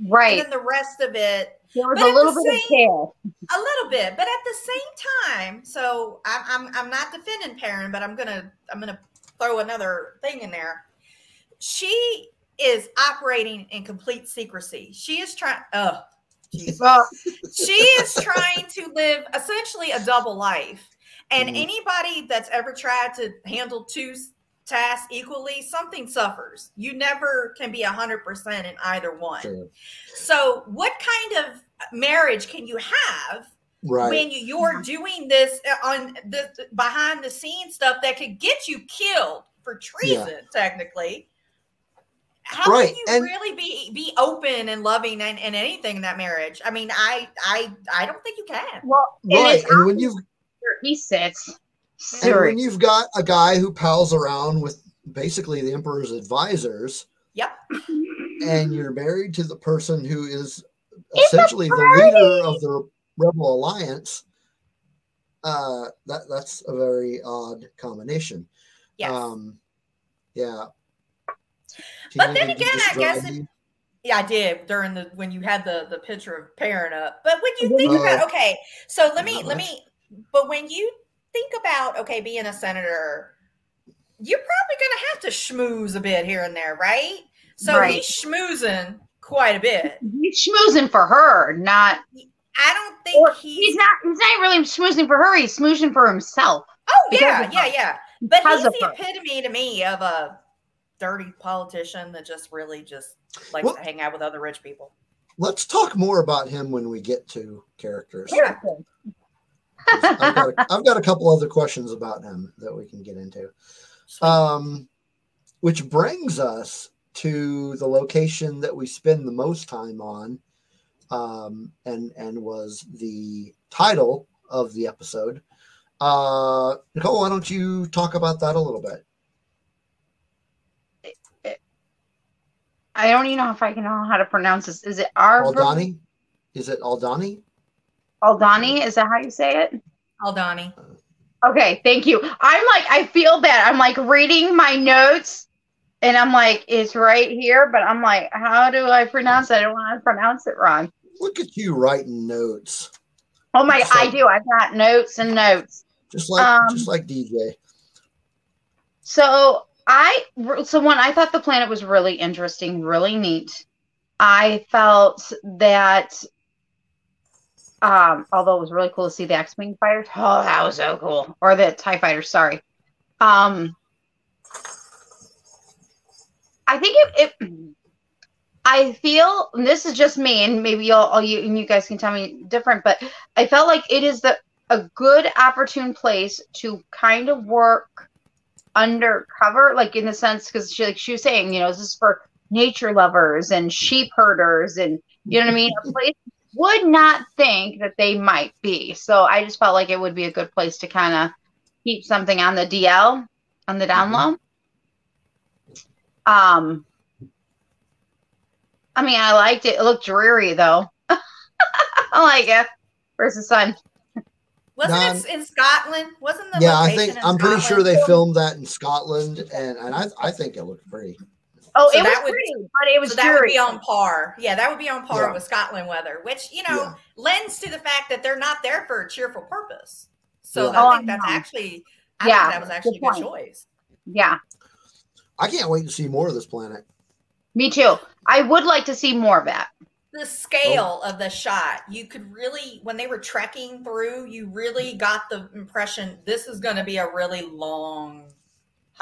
right. And then the rest of it, There was but a little bit of care. a little bit, but at the same time, so I'm I'm, I'm not defending Perrin, but I'm gonna I'm gonna throw another thing in there. She is operating in complete secrecy. She is trying. Oh. Well, she is trying to live essentially a double life. And Mhm. anybody that's ever tried to handle two tasks equally, something suffers. You never can be 100% in either one. sure. So, what kind of marriage can you have right when you, you're doing this uh, on the behind the scenes stuff that could get you killed for treason, technically? How Right, can you and- really be be open and loving and, and anything in that marriage? I mean, I I I don't think you can. well, and right it's and when you've he sits. And when you've got a guy who pals around with basically the emperor's advisors Yep. and you're married to the person who is It's essentially the leader of the rebel alliance uh that that's a very odd combination Yes. um yeah But then again, I guess it- Yeah, I did during the when you had the the picture of Perrin up. But when you think Oh. about okay, so let me let me. But when you think about okay, being a senator, you're probably going to have to schmooze a bit here and there, right? So Right. he's schmoozing quite a bit. He's schmoozing for her, not. I don't think he's. he's not. He's not really schmoozing for her. He's schmoozing for himself. oh yeah, yeah, her. yeah. But Because he's the her. epitome to me of a dirty politician that just really just likes Well- to hang out with other rich people. let's talk more about him when we get to characters Yeah. I've, got a, I've got a couple other questions about him that we can get into. Um which brings us to the location that we spend the most time on um and and was the title of the episode. Uh nicole why don't you talk about that a little bit? I don't even know if I can know how to pronounce this. Is it Arv? aldhani? is it aldhani Aldhani? Is that how you say it? Aldhani. Okay, thank you. I'm like, I feel bad. I'm like reading my notes and I'm like, it's right here, but I'm like, how do I pronounce it? I don't want to pronounce it wrong. look at you writing notes Oh my, I do. I've got notes and notes. just like Um, just like dj So I, so when I thought the planet was really interesting, really neat, I felt that, um, although it was really cool to see the X-wing fighters, oh, that was so cool, or the Tie fighters. Sorry. Um, I think it, it I feel, this is just me, and maybe y'all, all you and you guys can tell me different, but I felt like it is the a good opportune place to kind of work undercover, like in the sense because she like she was saying, you know, this is for nature lovers and sheep herders, and you know what I mean. A place would not think that they might be, so I just felt like it would be a good place to kind of keep something on the DL on the down low. Um, I mean, I liked it. It looked dreary though. I like it. Where's the sun? Wasn't Don- it in Scotland? Wasn't the yeah i think i'm pretty sure they filmed that in scotland and and i, I think it looked pretty Oh, So it was would- pretty, but it was so that would be on par. Yeah, that would be on par Yeah. with Scotland weather, which you know Yeah. lends to the fact that they're not there for a cheerful purpose. So Yeah. I Oh, think that's I know. actually, I Yeah, think that was actually a good good choice. yeah, i can't wait to see more of this planet me too. I would like to see more of that. The scale of the shot, you could really, when they were trekking through, you really got the impression this is going to be a really long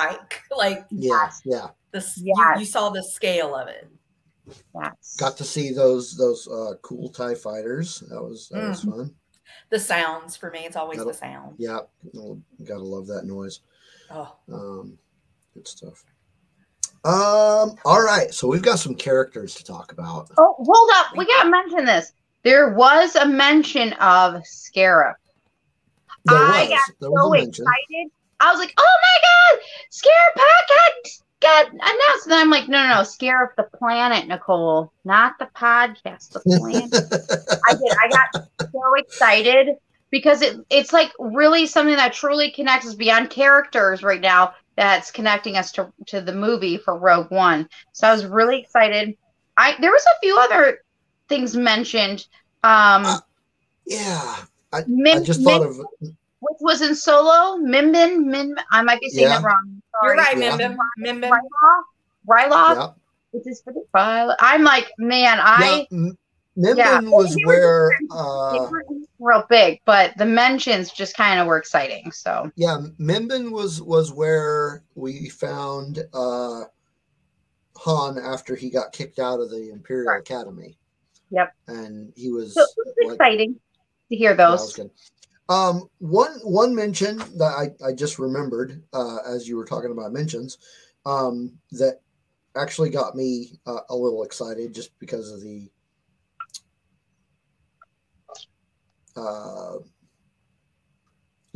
hike. Like yeah yeah this, Yes. you, you saw the scale of it. Yes. got to see those those uh cool tie fighters that was that was Mm. fun The sounds for me, it's always That'll- the sound. yeah gotta love that noise Oh, um good stuff Um. All right. So we've got some characters to talk about. Oh, hold up. We got to mention this. There was a mention of Scarif. There I was. got there was so mention. excited. I was like, oh my God, Scarif podcast got announced. And I'm like, no, no, no, Scarif the planet, Nicole, not the podcast, the planet. I did. I got so excited because it it's like really something that truly connects us beyond characters right now. That's connecting us to to the movie for Rogue One. So I was really excited. I there was a few other things mentioned. Um, Uh, yeah. I Mim, just thought Mim- of which was in Solo. Mimbin, Min. I might be saying Yeah. it wrong. You're Sorry. right, Yeah. Mimbim. Mimbim. Ryloth. Ryloth. yeah. Which is for the I'm like, man, I. yeah. M- Nimbin Yeah. was They where uh real big, but the mentions just kind of were exciting. So yeah, Mimbin was was where we found uh Han after he got kicked out of the Imperial Right. Academy. Yep. And he was, So it was like exciting to hear Yeah, that was those. Um, one one mention that I, I just remembered uh, as you were talking about mentions um, that actually got me uh, a little excited just because of the uh,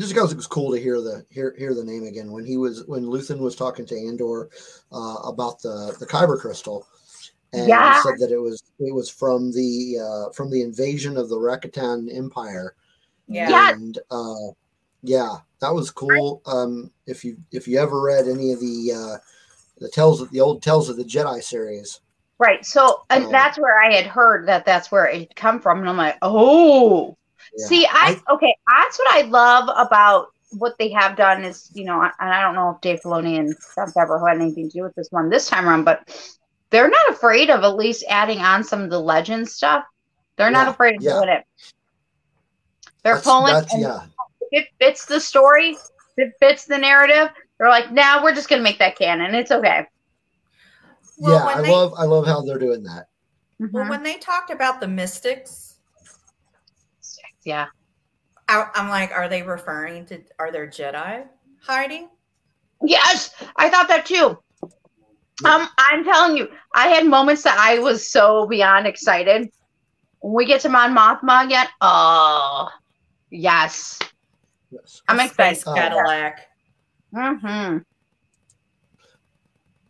just because it was cool to hear the hear hear the name again when he was when Luthen was talking to Andor uh, about the the Kyber crystal and Yeah. he said that it was it was from the uh, from the invasion of the Rakatan Empire Yeah. Yeah. and uh, yeah, that was cool. Um, if you if you ever read any of the uh, the tells of the old Tales of the Jedi series, Right. So, and Oh. that's where I had heard that that's where it come from. And I'm like, oh, yeah. see, I, okay, that's what I love about what they have done is, you know, and I don't know if Dave Filoni and Jon Favreau had anything to do with this one this time around, but they're not afraid of at least adding on some of the legend stuff. They're not Yeah, afraid of yeah. doing it. They're that's, pulling, that's yeah, if it fits the story, if it fits the narrative. They're like, nah, we're just gonna make that canon. It's okay. Well, yeah. I they- love I love how they're doing that. Well, Mhm. when they talked about the mystics, yeah. I, I'm like, are they referring to? Are there Jedi hiding? Yes, I thought that too. Um, I'm telling you, I had moments that I was so beyond excited. When we get to Mon Mothma again, oh, yes, Yes. I'm A excited. Space Cadillac. Mm-hmm.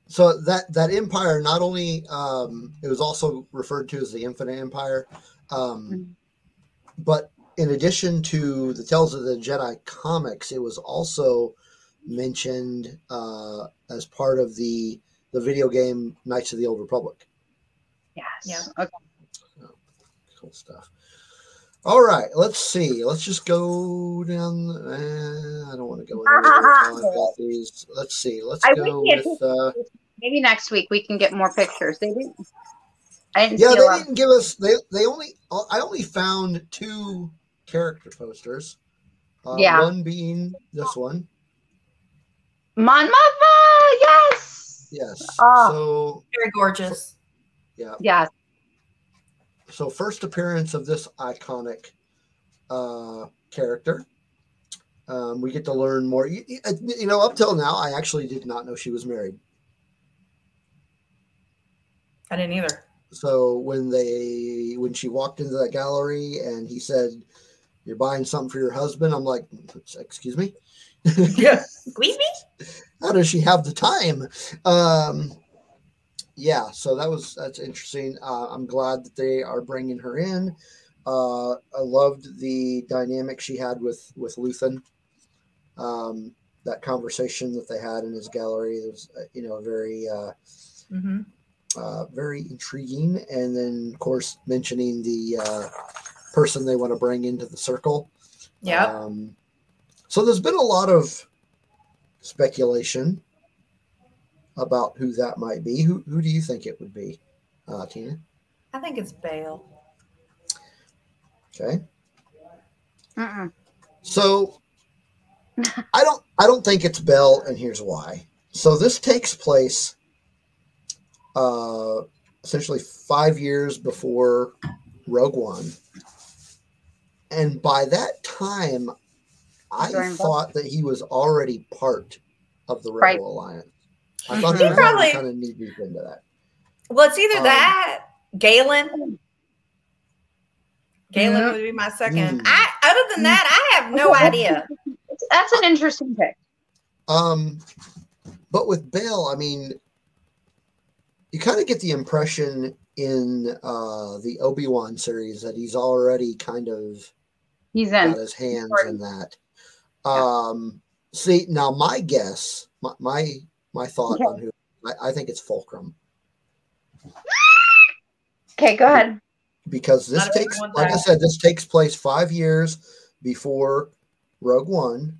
So that that empire not only um, it was also referred to as the Infinite Empire, um, Mhm. but in addition to the Tales of the Jedi comics, it was also mentioned uh, as part of the the video game Knights of the Old Republic. Yes. Yeah. Okay. Cool stuff. All right, let's see. Let's just go down. Uh, I don't want to go. Anywhere. while I've got these. Let's see. Let's I go with. Uh, Maybe next week we can get more pictures. They didn't. I didn't yeah, see they didn't give us. They they only. I only found two character posters. Uh, Yeah. One being this one. Mon Mothma, yes, Yes. Ah. So Very gorgeous. yeah. yes. So first appearance of this iconic uh, character. Um, we get to learn more. You, you- you know, up till now, I actually did not know she was married. I didn't either. So when they when she walked into that gallery and he said, "You're buying something for your husband," I'm like, "Excuse me." Squeeze me? how does she have the time um yeah so that was that's interesting. Uh, i'm glad that they are bringing her in. Uh i loved the dynamic she had with with luthen. Um that conversation that they had in his gallery was uh, you know very uh, Mm-hmm. uh very intriguing. And then of course mentioning the uh person they want to bring into the circle. Yeah. um, so there's been a lot of speculation about who that might be. Who who do you think it would be, uh, Tina? I think it's Bail. Okay, Mm-mm. so I don't I don't think it's Bell, and here's why. So this takes place uh, essentially five years before Rogue One, and by that time, I During thought that he was already part of the Rebel Right. Alliance. I thought he He was probably- kind of knee deep into that. Well, it's either Um, that, Galen. Galen Mhm. would be my second. Mm. I other than that, I have no idea. That's an interesting pick. Um, but with Bail, I mean, you kind of get the impression in uh, the Obi Wan series that he's already kind of He's got in. his hands in that. Um, see, now my guess, my my, my thought Okay. on who I, I think it's Fulcrum Okay, go ahead. because this Not takes, everyone's like I said, this takes place five years before Rogue One,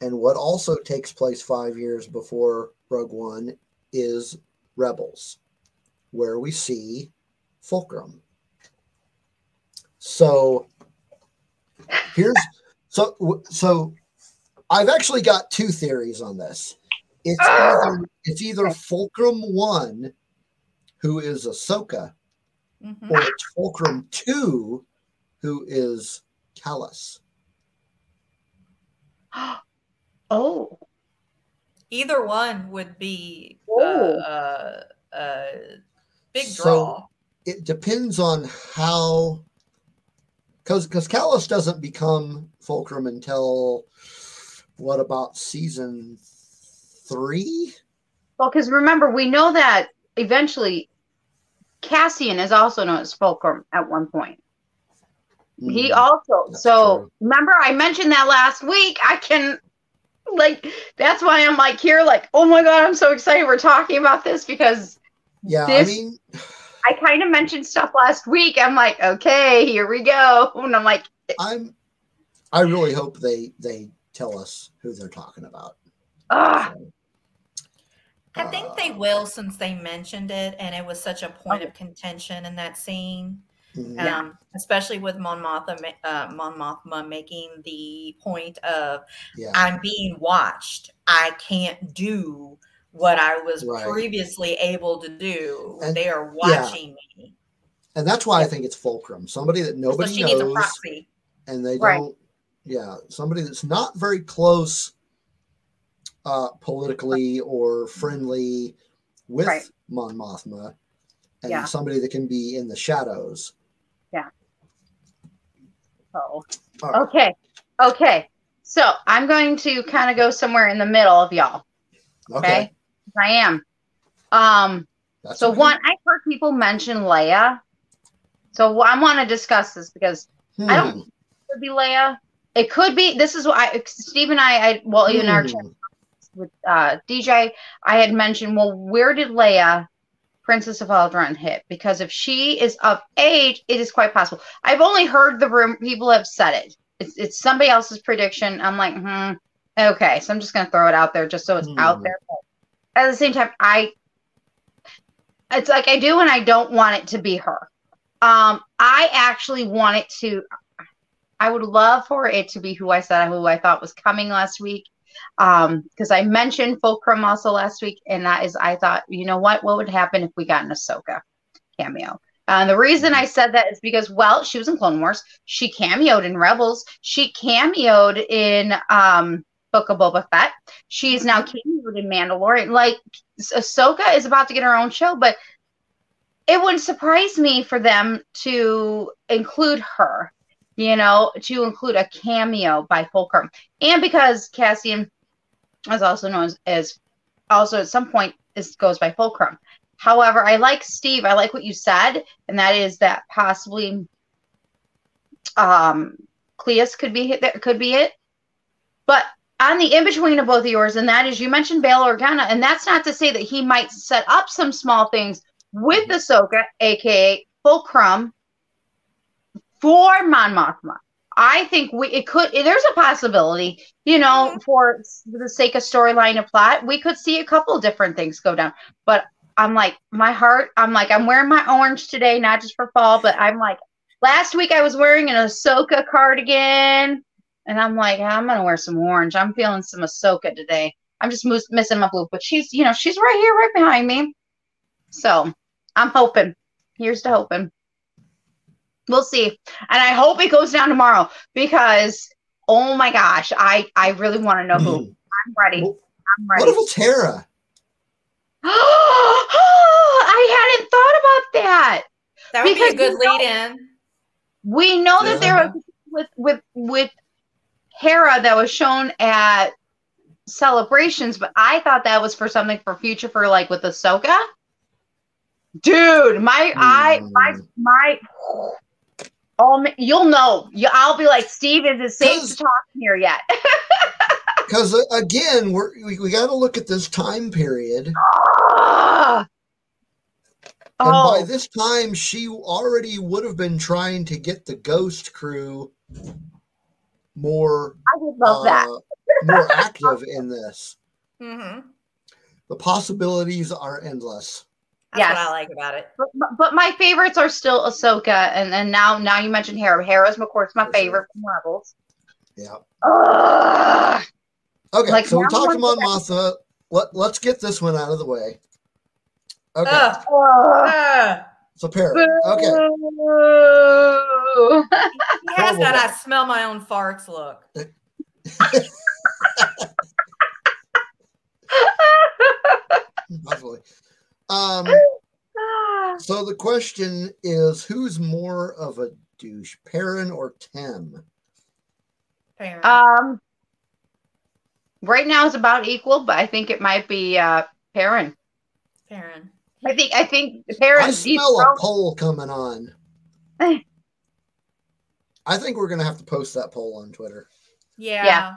and what also takes place five years before Rogue One is Rebels, where we see Fulcrum. So here's so so I've actually got two theories on this. It's either it's either Fulcrum one, who is Ahsoka, Mhm. or it's Fulcrum two, who is Kallus. Oh, Either one would be uh, Oh. uh, uh, big So- draw. It depends on how, because because Kallus doesn't become Fulcrum until what about season three? well, because remember, we know that eventually Cassian is also known as Fulcrum at one point. He Hmm. also, so true. remember, I mentioned that last week. I can, like, that's why I'm like here, like, oh my God, I'm so excited we're talking about this because yeah, this- I mean, I kind of mentioned stuff last week. I'm like, okay, here we go. And I'm like, I'm. I really hope they they tell us who they're talking about. ah, So, I think they uh, will since they mentioned it, and it was such a point of contention in that scene. mhm. Yeah. Um, especially with Mon Mothma, ma- uh, Mon Mothma making the point of yeah. I'm being watched. I can't do what I was Right. previously able to do. And- they are yeah. watching me. and that's why I think it's Fulcrum, somebody that So nobody she needs a knows, proxy. and they Right. don't. Yeah, somebody that's not very close, uh, politically or friendly with Right. Mon Mothma, and Yeah. somebody that can be in the shadows. Yeah. Oh. Right. Okay. Okay. So I'm going to kind of go somewhere in the middle of y'all. Okay, Okay. I am. Um, that's so okay. one, I've heard people mention Leia. So I want to discuss this because I don't- Hmm, it could be Leia. It could be. This is why I, Steve and I, I well, even our hmm. chat with uh, DJ, I had mentioned, well, where did Leia, Princess of Alderaan, hit? Because if she is of age, it is quite possible. I've only heard the room. People have said it. It's, it's somebody else's prediction. I'm like, hmm, okay. So I'm just gonna throw it out there just so it's out Hmm. there. But at the same time, I, it's like I do and I don't want it to be her. Um, I actually want it to. I would love for it to be who I said who I thought was coming last week. Um, because I mentioned Fulcrum also last week, and that is I thought, you know what, what would happen if we got an Ahsoka cameo? And the reason I said that is because, well, she was in Clone Wars, she cameoed in Rebels, she cameoed in um Book of Boba Fett, she's now cameoed in Mandalorian. Like Ahsoka is about to get her own show, but it wouldn't surprise me for them to include her you know, to include a cameo by Fulcrum. And because Cassian is also known as, also at some point this goes by Fulcrum. However, I like Steve, I like what you said, and that is that possibly um Kallus could be hit that could be it. But on the in between of both of yours, and that is you mentioned Bail Organa, and that's not to say that he might set up some small things with Ahsoka, aka Fulcrum, for Mon Mothma. I think we it could there's a possibility, you know, mm-hmm. for the sake of storyline and plot, we could see a couple different things go down. But I'm like, my heart, I'm like, I'm wearing my orange today, not just for fall, but I'm like, last week I was wearing an Ahsoka cardigan, and I'm like, I'm gonna wear some orange. I'm feeling some Ahsoka today. I'm just missing my blue, but she's, you know, she's right here, right behind me. So I'm hoping. Here's to hoping. We'll see. And I hope it goes down tomorrow because oh my gosh, I I really want to know who. Mm. I'm ready. I'm What ready. if it's Hera? I hadn't thought about that. That would Because be a good you know- lead in. We know that there was with with with Hera that was shown at celebrations, but I thought that was for something for future for like with Ahsoka. Dude, my I my mm. my. Oh, you'll know. You, I'll be like, Steve, is it safe to talk here yet? Because again, we're, we we got to look at this time period, Ah. and oh, by this time, she already would have been trying to get the Ghost crew more I would love that. uh, more active in this. Mm-hmm. The possibilities are endless. That's Yes. what I like about it. But, but- but my favorites are still Ahsoka, and and now now you mentioned Hera. Hera's of course my For sure. favorite from Rebels. Yeah. Ugh. Okay, Like, so we now talked about Mon Mothma. Let, let's get this one out of the way. Okay, Ugh. Ugh. Ugh. so Perrin. Okay, He has that I smell my own farts look. possibly. Um, so the question is, who's more of a douche, Perrin or Timm? Parent. um, right now it's about equal, but I think it might be uh Perrin. Parent. I think I think Perrin. I Perrin's smell a poll coming on. I think we're gonna have to post that poll on Twitter, Yeah. Yeah.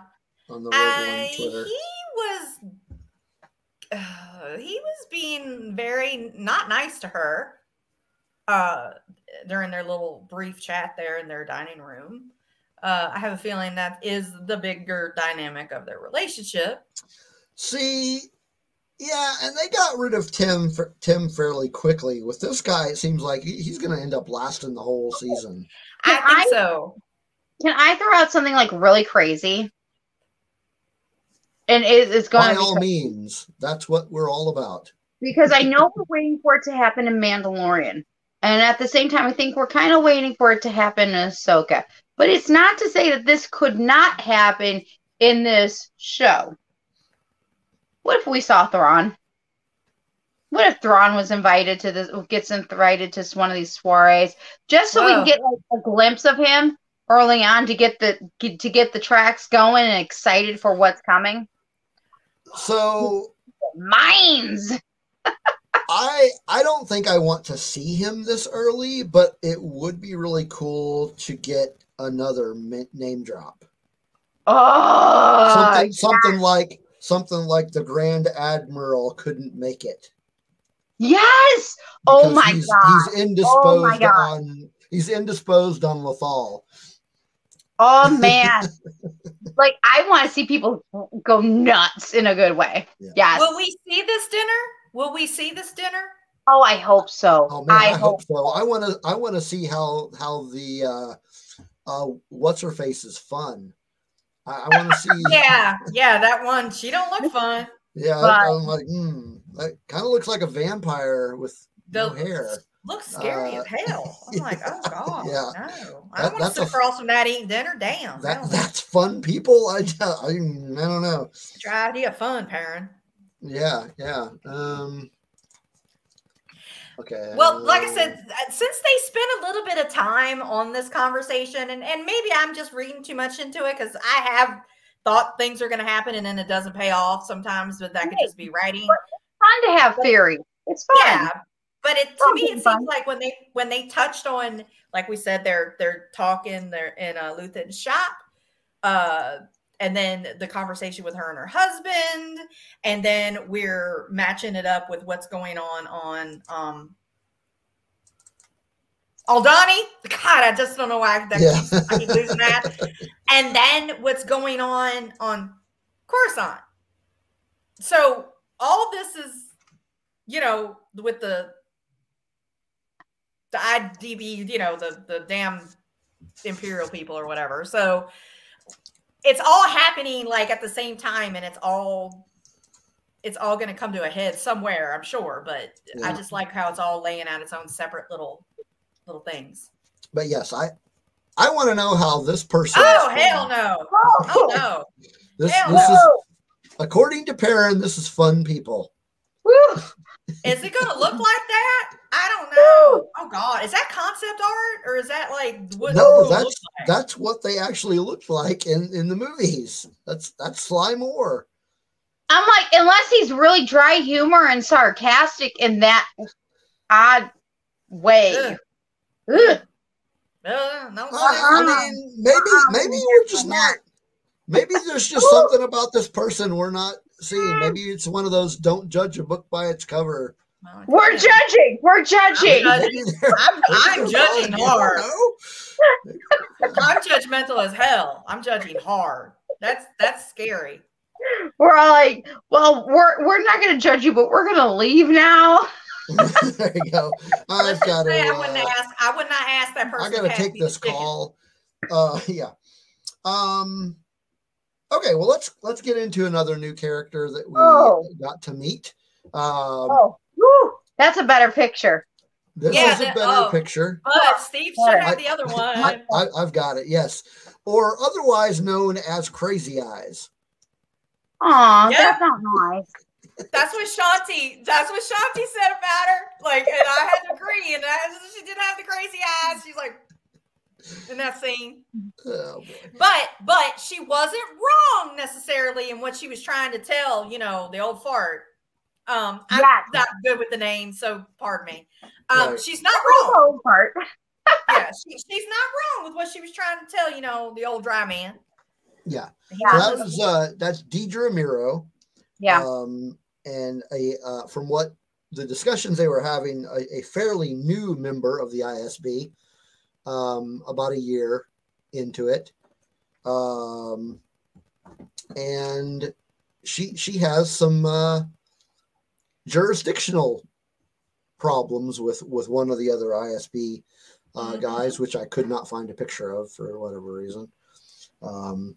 on the Rogue One Uh, Twitter. He was uh, he was being very not nice to her uh during their little brief chat there in their dining room uh i have a feeling that is the bigger dynamic of their relationship See, yeah, and they got rid of Timm for, Timm fairly quickly. With this guy, it seems like he's going to end up lasting the whole season. i Can think I- so Can I throw out something like really crazy? And it, it's going By to all be means, that's what we're all about. because I know we're waiting for it to happen in Mandalorian, and at the same time, I think we're kind of waiting for it to happen in Ahsoka. But it's not to say that this could not happen in this show. What if we saw Thrawn? What if Thrawn was invited to this? Gets invited to one of these soirees just so we can get like a glimpse of him early on to get the get, to get the tracks going and excited for what's coming. So Mines. I I don't think I want to see him this early, but it would be really cool to get another name drop. Oh, something something like something like the Grand Admiral couldn't make it. yes. Oh my he's, God. He's indisposed Oh my God. on he's indisposed on Lothal. Oh man. like I want to see people go nuts in a good way. Yeah. Yes. will we see this dinner will we see this dinner oh, I hope so. Oh man, I, I, hope hope. so. I want to. I want to see how how the uh, uh, what's her face is fun. I, I want to see. yeah yeah that one she don't look fun yeah. But- I'm like, hmm, that kind of looks like a vampire with no The- hair. Looks scary Uh, as hell i'm like oh god yeah. no i That- don't want to that's sit a- across from that eating dinner damn That that's fun, people. I, I, I don't know. Try idea of fun, Perrin. Yeah, yeah. Um. Okay. Well, like I said, uh, since they spent a little bit of time on this conversation, and, and maybe I'm just reading too much into it because I have thought things are going to happen and then it doesn't pay off sometimes, but that could just be writing. Fun to have theory. It's fun. Yeah, but it to me it seems like when they when they touched on, like we said, they're they're talking, they're in a Luthen's shop, uh, and then the conversation with her and her husband, and then we're matching it up with what's going on on um Aldhani. God, I just don't know why that Yeah. keeps, I keep losing that. And then what's going on on Coruscant. So all this is, you know, with the the ISB, you know, the the damn imperial people or whatever. So it's all happening like at the same time, and it's all it's all going to come to a head somewhere, I'm sure. But I just like how it's all laying out its own separate little little things. But yes, I I want to know how this person. Oh hell fun. no! Oh, oh no! This hell this no. is according to Perrin. This is fun people. Woo. Is it gonna look like that? I don't know. Oh God, is that concept art or is that like what? No, what that's like? that's what they actually look like in in the movies. That's that's Sly Moore. I'm like, unless he's really dry humor and sarcastic in that odd way. Ugh. Ugh. Uh, no, I, I Uh-uh. mean, maybe Uh-uh. maybe we're just not. Maybe there's just something about this person we're not seeing. Maybe it's one of those "don't judge a book by its cover." No, We're yeah. judging. We're judging. I'm Maybe I'm, I'm judging one, you don't hard. I'm judgmental as hell. I'm judging hard. That's that's scary. We're all like, well, we're we're not gonna judge you, but we're gonna leave now. there you go. I've got to. I wouldn't Uh, ask. I would not ask that person. I got to pass take this call. Uh, yeah. Um. Okay. Well, let's let's get into another new character that we Oh. got to meet. Um, Oh, woo, that's a better picture. this Yeah, is a better oh. picture. But Steve should have the other one. I, I've got it. Yes, or otherwise known as Crazy Eyes. Aw, Yeah. that's not nice. That's what Shanti. That's what Shanti said about her. Like, and I had to agree. And I, she didn't have the crazy eyes. She's like in that scene. Oh. But but she wasn't wrong necessarily in what she was trying to tell. You know, the old fart. Um, I'm Yes. not good with the name, so pardon me. Um, Right. she's not The wrong. whole part. Yeah, she, she's not wrong with what she was trying to tell. You know, the old dry man. Yeah. So Yeah, that was uh, that's Dedra Meero. yeah. Um, and a uh, from what the discussions they were having, a, a fairly new member of the ISB, um, about a year into it, um, and she she has some uh, jurisdictional problems with with one of the other ISB uh, Mhm. guys, which I could not find a picture of for whatever reason. Um,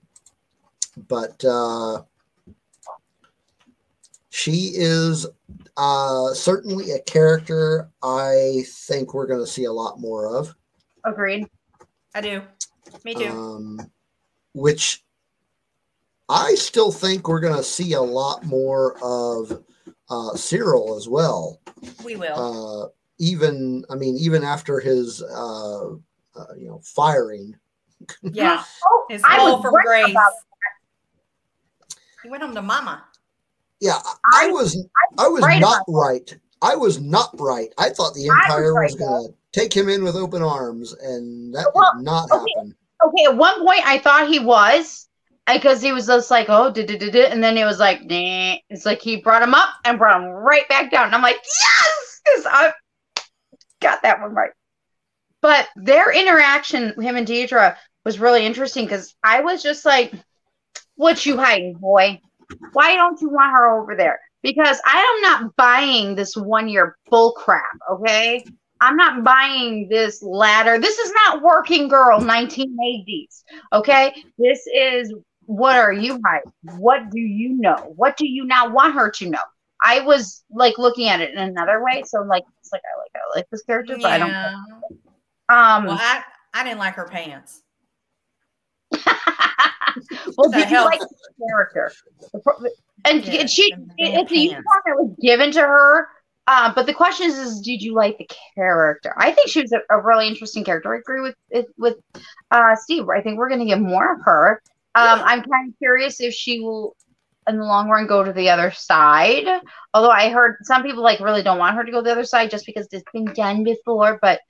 but uh, she is uh, certainly a character I think we're going to see a lot more of. Agreed. I do. Me too. Um, which I still think we're going to see a lot more of uh, Syril as well. we will. Uh, even, I mean, even after his, uh, uh, you know, firing. yeah. Oh, His I fall was from grace. about He went home to mama. Yeah, I, I I- was, I was not about right. I was not right. I thought the I was Empire was, right, going to take him in with open arms, and that Well, did not okay. happen. Okay, at one point I thought he was because he was just like, oh, did did and then it was like, nah. It's like he brought him up and brought him right back down. And I'm like, yes, because I got that one right. But their interaction, him and Dedra, was really interesting because I was just like, what you hiding, boy? Why don't you want her over there? Because I am not buying this one year bull crap, okay? I'm not buying this ladder. This is not working girl 1980s. Okay. This is what are you hiding? What do you know? What do you not want her to know? I was like looking at it in another way. So like it's like I like I like this character, but I don't Yeah. um Well, I, I didn't like her pants. well That did you like the character? And Yeah, she and it's a uniform that was given to her. Uh, but the question is, is, did you like the character? I think she was a, a really interesting character. I agree with with, with uh, Steve. I think we're going to get more of her. Um, I'm kind of curious if she will, in the long run, go to the other side. Although I heard some people like really don't want her to go the other side just because it's been done before. But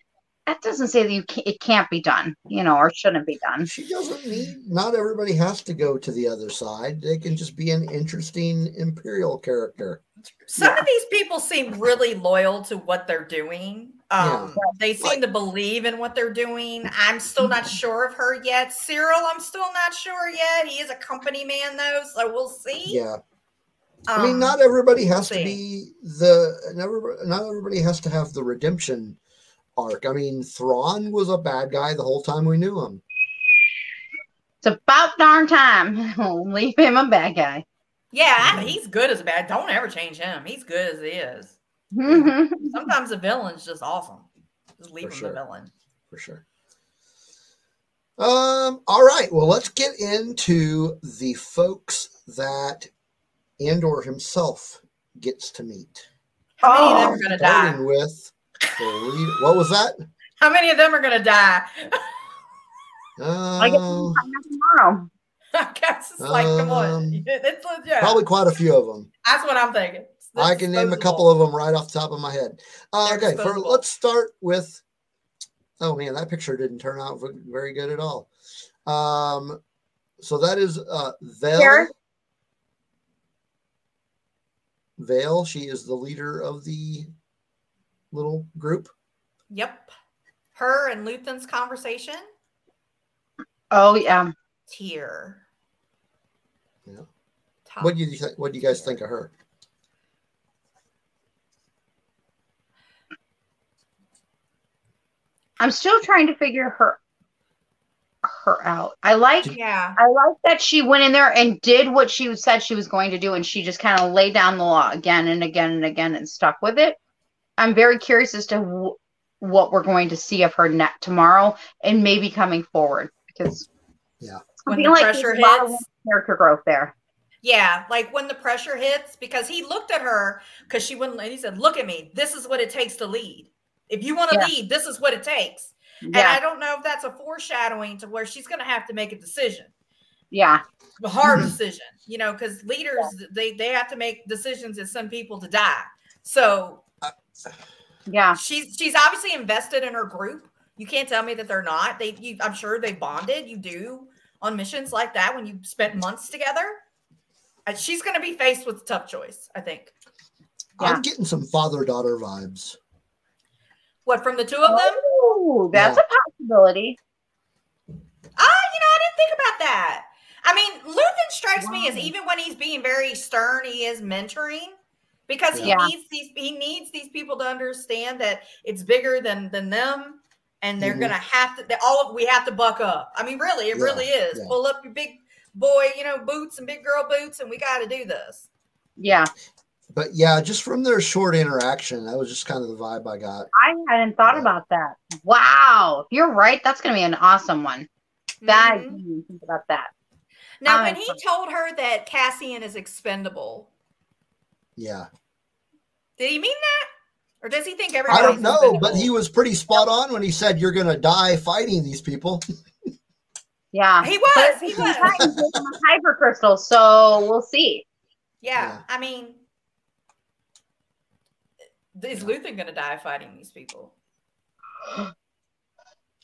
that doesn't say that you can, it can't be done, you know, or shouldn't be done. She doesn't need. Not everybody has to go to the other side. They can just be an interesting imperial character. Some Yeah. of these people seem really loyal to what they're doing. Um, They seem Like- to believe in what they're doing. I'm still not sure of her yet. Syril, I'm still not sure yet. He is a company man, though, so we'll see. Yeah, I mean, Um, not everybody has to be the. Never, not everybody has to have the redemption arc. I mean, Thrawn was a bad guy the whole time we knew him. It's about darn time. Leave him a bad guy. Yeah, I- he's good as bad. Don't ever change him. He's good as he is. Sometimes the villain's just awesome. Just leave For him sure. the villain. for sure. Um, all right. Well, let's get into the folks that Andor himself gets to meet. How many of them Oh, are gonna die? With the lead. What was that? How many of them are gonna die? I guess Uh, we'll find out tomorrow. I guess it's like, come on, Um, it's legit. probably quite a few of them. That's what I'm thinking. It's I can name a couple of them right off the top of my head. Uh, okay, for, let's start with. Oh man, that picture didn't turn out very good at all. Um, so that is uh, Vale. Here. Vale. She is the leader of the little group. Yep. Her and Luthen's conversation. Oh yeah. Tier. Yeah. Top. What do you th- What do you guys think of her? I'm still trying to figure her her out. I like Yeah. I like that she went in there and did what she said she was going to do, and she just kind of laid down the law again and again and again and stuck with it. I'm very curious as to w- what we're going to see of her net tomorrow and maybe coming forward because Yeah. I When feel the like pressure there's a lot of hits. character growth there. Yeah, like when the pressure hits, because he looked at her because she wouldn't. And he said, "Look at me. This is what it takes to lead. If you want to Yeah. lead, this is what it takes." And I don't know if that's a foreshadowing to where she's going to have to make a decision, yeah, a hard Mm-hmm. decision, you know, because leaders they they have to make decisions that send people to die. So yeah, she's she's obviously invested in her group. You can't tell me that they're not. They, you, I'm sure they bonded. You do on missions like that when you spent months together. And she's going to be faced with a tough choice. I think. Yeah. I'm getting some father daughter vibes. What from the two of them? Oh, that's a possibility. Ah, you know, I didn't think about that. I mean, Luthen strikes me as even when he's being very stern, he is mentoring because he Yeah. needs these he needs these people to understand that it's bigger than than them and they're Mhm. gonna have to they, all of we have to buck up. I mean, really, it Yeah, really is. yeah. Pull up your big boy, you know, boots and big girl boots, and we gotta do this. Yeah, But yeah, just from their short interaction, that was just kind of the vibe I got. I hadn't thought about that. Wow, you're right, that's going to be an awesome one. That I Mhm. think about that. Now, I'm when he told her that Cassian is expendable, Yeah. did he mean that? Or does he think everyone I don't know, but he was pretty spot on when he said you're going to die fighting these people. Yeah, He was, he was. fighting with them with kyber crystal, so we'll see. Yeah, Yeah. I mean, is Luthen going to die fighting these people?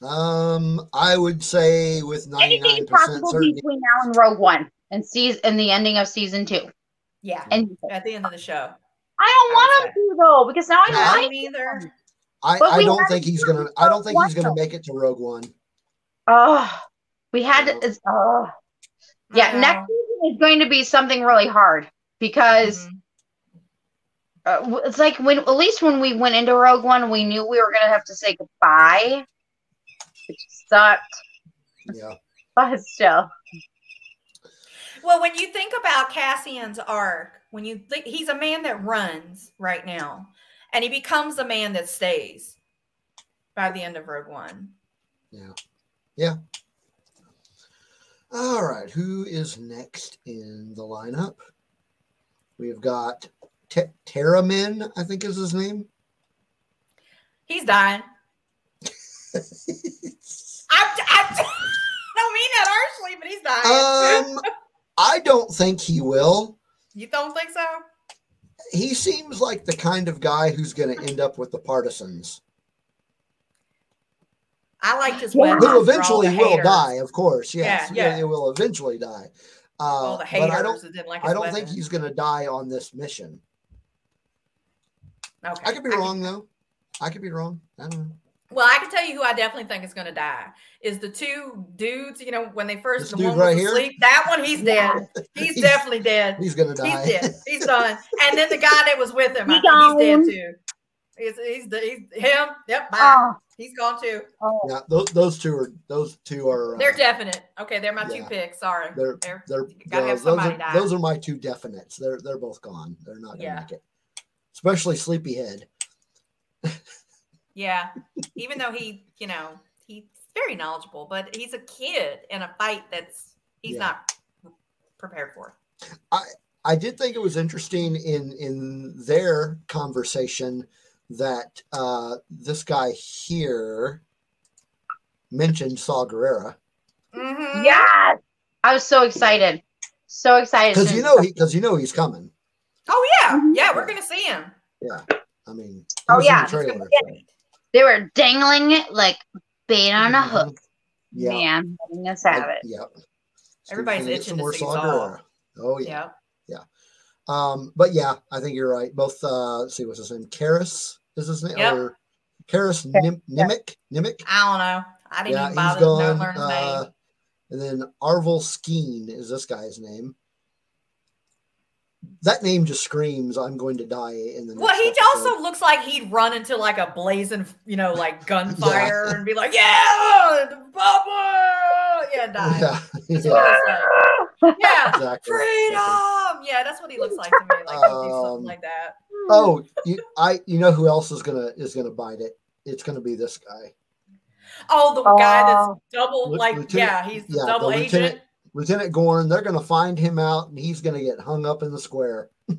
Um, I would say with Anything 99% is possible certainty. between now and Rogue One and sees and the ending of season two. Yeah, And at the end of the show. I don't I want would him to though, because now I Yeah. I like don't either. I, I don't think he's gonna. I don't think he's gonna make it to Rogue One. Oh, we had to. It's, oh, yeah. I know. Next season is going to be something really hard because Mhm. uh, it's like when at least when we went into Rogue One, we knew we were going to have to say goodbye, which sucked, Yeah. but still, Well, when you think about Cassian's arc, when you think he's a man that runs right now, and he becomes a man that stays by the end of Rogue One. Yeah. Yeah. All right. Who is next in the lineup? We've got Te- Taramyn, I think is his name. He's dying. I, I don't mean that harshly, but he's dying. um, I don't think he will. you don't think so? He seems like the kind of guy who's going to end up with the partisans, I like his Yeah. who eventually will haters. die, of course. Yes, Yeah, yeah. He will eventually die. Uh, All the but I don't. that didn't like I don't think he's going to die on this mission. Okay. I could be wrong though. I could be wrong. I don't know. Well, I can tell you who I definitely think is going to die is the two dudes. You know, when they first This the one right was here? asleep. That one, he's dead. He's, He's- definitely dead. He's going to die. He's dead. He's done. And then the guy that was with him, I He think he's dead too. He's, he's, the, he's him. Yep. Bye. oh, He's gone too. oh, Yeah, those, those two are those two are. Uh, They're definite. Okay, they're my two picks. Sorry. They're They're- they're gotta have those, somebody are, die. those are my two definites. They're they're both gone. They're not gonna Yeah. make it. Especially Sleepyhead. Yeah. Even though he, you know, he's very knowledgeable, but he's a kid in a fight that's he's Yeah. not prepared for. I I did think it was interesting in in their conversation that uh, this guy here mentioned Saw Gerrera Mhm. Yes. I was so excited. So excited. because you know he because you know he's coming. Oh yeah, Mhm. yeah, we're gonna see him. Yeah, I mean, Oh, yeah, trailer. Great. They were dangling it like bait on a Mhm. hook. Yeah, Man, letting us have it. Yep. Everybody's itching some to more see Saw Saw. Gerrera. Oh yeah. Yeah. Um, but yeah, I think you're right. Both uh let's see what's his name. Karis is his name Yep. or Karis Nim- Nemik? Nemik? I don't know. I didn't Yeah, even bother to gone. learn his Uh, name. and then Arvel Skeen is this guy's name. That name just screams I'm going to die in the next Well, he episode. also looks like he'd run into like a blazing, you know, like gunfire and be like, "Yeah, Papa!" yeah, die. yeah, That's yeah, what he looks like. Yeah, exactly. freedom. Yeah, that's what he looks like to me. Like Um, something like that. Oh, you, I you know who else is gonna is gonna bite it? It's gonna be this guy, Oh, the guy that's Oh. double, like, Lieutenant- yeah, he's the yeah, the double lieutenant- agent. Lieutenant Gorn. They're gonna find him out, and he's gonna get hung up in the square.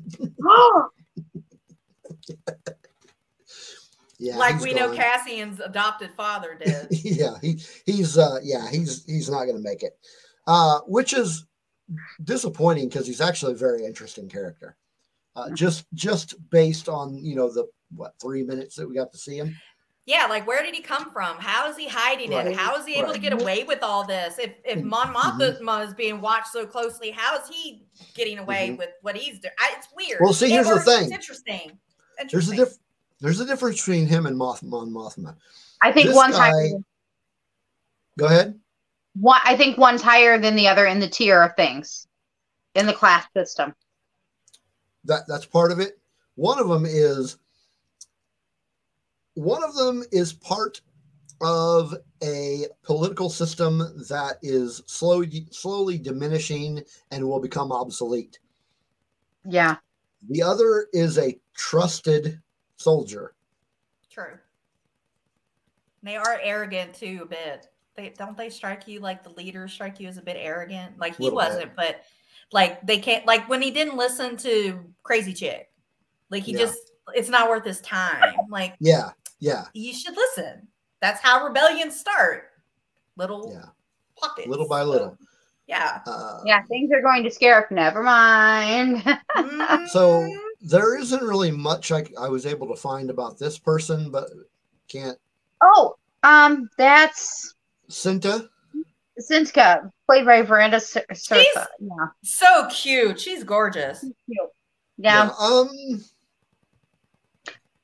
Yeah, like we know. Cassian's adopted father did. yeah, he he's uh yeah he's he's not gonna make it, uh, which is disappointing because he's actually a very interesting character. Uh, just just based on you know the what three minutes that we got to see him. Yeah, like where did he come from? How is he hiding Right, it? How is he able right. to get away with all this? If if Mhm. Mon Mothma is being watched so closely, how is he getting away Mhm. with what he's doing? I, it's weird. Well, see, It here's the works. thing. It's interesting. There's a Interesting. diff there's a difference between him and Moth Mon Mothma. I think This one's guy- higher. Go ahead. One, I think one's higher than the other in the tier of things in the class system. That that's part of it. One of them is one of them is part of a political system that is slowly slowly diminishing and will become obsolete. Yeah. The other is a trusted soldier. True. They are arrogant too a bit. They don't they strike you like the leaders strike you as a bit arrogant? Like he wasn't, but like they can't like when he didn't listen to Crazy Chick, like he Yeah. just it's not worth his time. Like Yeah, yeah, you should listen. That's how rebellions start. Little yeah. pockets. Little by So, little. yeah. Uh, Yeah, things are going to scare. Never mind. So Mhm. there isn't really much I, I was able to find about this person, but can't. oh, um, that's Cinta, Sintka, played by Varada Cer- She's- Yeah. so cute. She's gorgeous. Cute. Yeah. Um,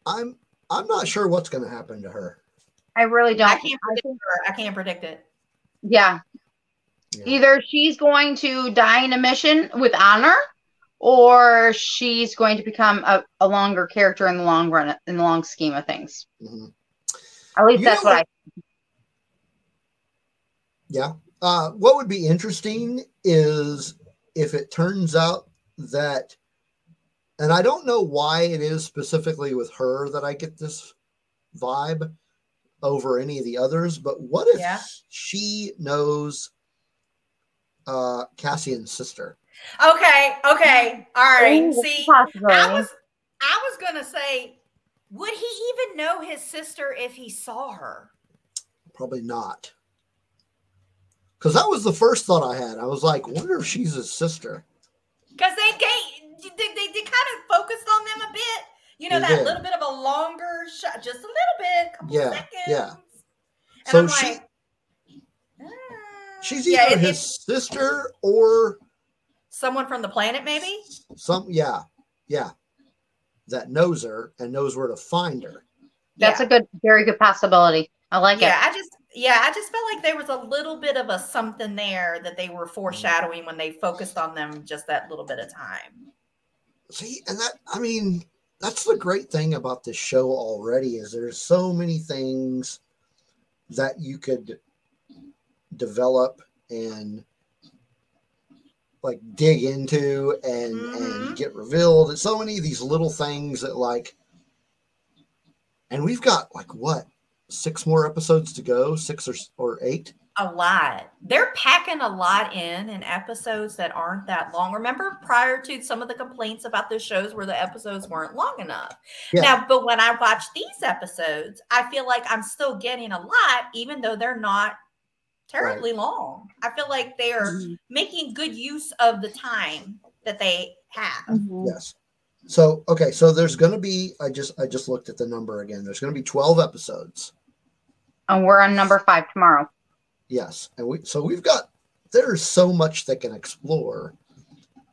I'm I'm not sure what's going to happen to her. I really don't. I can't I predict think- her. I can't predict it. yeah. Yeah. Either she's going to die in a mission with honor, or she's going to become a, a longer character in the long run, in the long scheme of things. Mhm. At least You that's know what I. Yeah. Uh, what would be interesting is if it turns out that, and I don't know why it is specifically with her that I get this vibe over any of the others, but what if Yeah. she knows uh, Cassian's sister? Okay. Okay. All right. Ooh, See, possibility. I was I was gonna say, would he even know his sister if he saw her? Probably not. Because that was the first thought I had. I was like, wonder if she's his sister. Because they gave they, they, they kind of focused on them a bit. You know, They that did. little bit of a longer shot, just a little bit, couple Yeah, seconds. yeah. And So I'm she- like, "Ah." She's Yeah, either it- his it's sister or someone from the planet, maybe. some yeah yeah that knows her and knows where to find her That's yeah. a good, very good possibility. I like yeah, it. I just yeah, I just felt like there was a little bit of a something there that they were foreshadowing when they focused on them just that little bit of time. See and that i mean that's the great thing about this show already is there's so many things that you could develop and like dig into and and Mhm. get revealed And so many of these little things that like and we've got like what six more episodes to go six or or eight a lot. They're packing a lot in in episodes that aren't that long. Remember prior to some of the complaints about the shows where the episodes weren't long enough. Yeah. Now, but when I watch these episodes, I feel like I'm still getting a lot, even though they're not terribly long. I feel like they are Mhm. making good use of the time that they have. Mhm. Yes. So okay, so there's going to be. I just I just looked at the number again. There's going to be 12 episodes. And we're on number five tomorrow. Yes, and we so we've got there's so much that can explore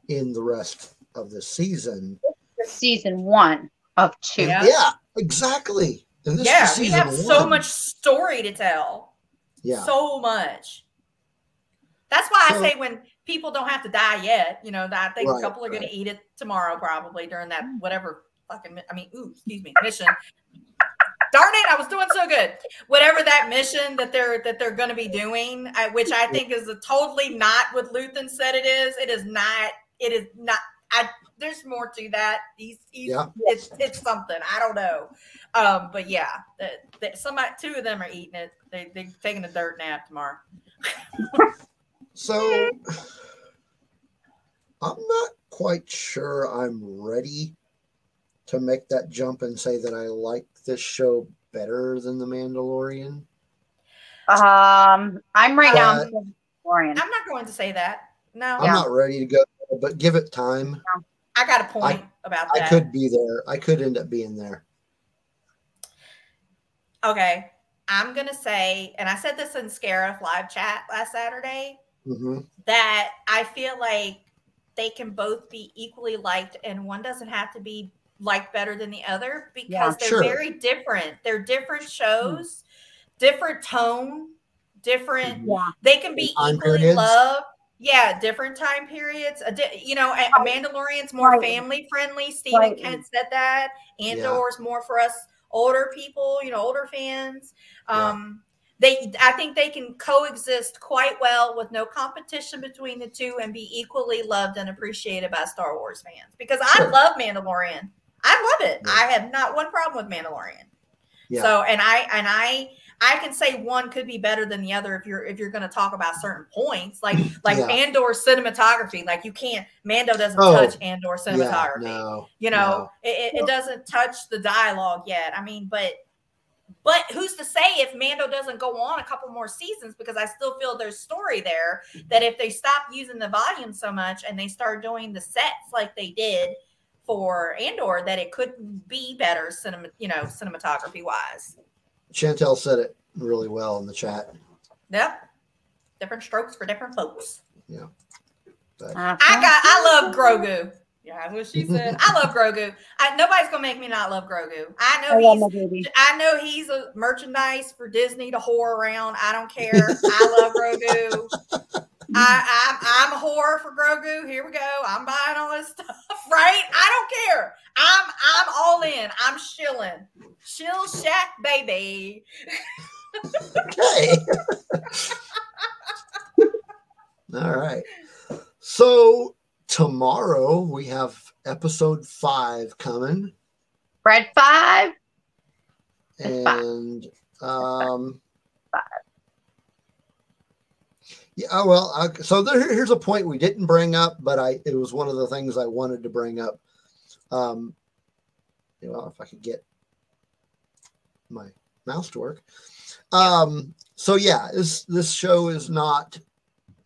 in the rest of the season. Season one of two. Yeah. Yeah, exactly. And this is Yeah, we season have so much story to tell. Yeah, So much. That's why So- I say when people don't have to die yet, you know, that I think Right, a couple are going to eat it tomorrow, probably during that whatever fucking, I mean, ooh, excuse me, mission. Darn it, I was doing so good. Whatever that mission that they're that they're going to be doing, which I think is a totally not what Luthen said it is. It is not. It is not. I there's more to that. He's, he's Yeah. it's it's something. I don't know. Um, but yeah, that, that somebody two of them are eating it. They they're taking a dirt nap tomorrow. So I'm not quite sure I'm ready to make that jump and say that I like this show better than The Mandalorian. Um, I'm right now. Uh, I'm Mandalorian. I'm not going to say that. No, I'm not ready to go, but give it time. I got a point about that. I could be there. I could end up being there. Okay, I'm gonna say, and I said this in Scarif live chat last Saturday. hmm that I feel like they can both be equally liked, and one doesn't have to be liked better than the other because Yeah, they're sure. very different. They're different shows, different tone, different. Yeah. They can be Time equally periods. loved. Yeah, different time periods. You know, a Mandalorian's more Right. family friendly. Stephen Right. Kent said that. Yeah. Andor's more for us older people, you know, older fans. Yeah. Um, they, I think they can coexist quite well with no competition between the two and be equally loved and appreciated by Star Wars fans. Because I love Mandalorian. I love it. Yeah. I have not one problem with Mandalorian. Yeah. So, and I and I I can say one could be better than the other if you're if you're going to talk about certain points, like like Yeah. Andor cinematography. Like you can't Mando doesn't Oh, touch Andor Yeah, cinematography. no. you know, no. it, it, it doesn't touch the dialogue yet. I mean, but but who's to say if Mando doesn't go on a couple more seasons? Because I still feel there's story there that if they stop using the volume so much and they start doing the sets like they did for Andor, that it could be better cinema, you know, cinematography wise. Chantel said it really well in the chat. Yep. Different strokes for different folks. But Uh, I got I love Grogu. Yeah, that's what she said. I love Grogu. I, nobody's gonna make me not love Grogu. I I know love he's baby. I know he's a merchandise for Disney to whore around. I don't care. I love Grogu. I, I'm I'm a whore for Grogu. Here we go. I'm buying all this stuff, right? I don't care. I'm I'm all in. I'm shilling. Shill shack baby. okay. All right. So tomorrow we have episode five coming, Fred five. It's five. and um, Five. Yeah. oh, Well, uh, so there, here's a point we didn't bring up, but I it was one of the things I wanted to bring up. Um, well, if I could get my mouse to work. Um, so yeah, this this show is not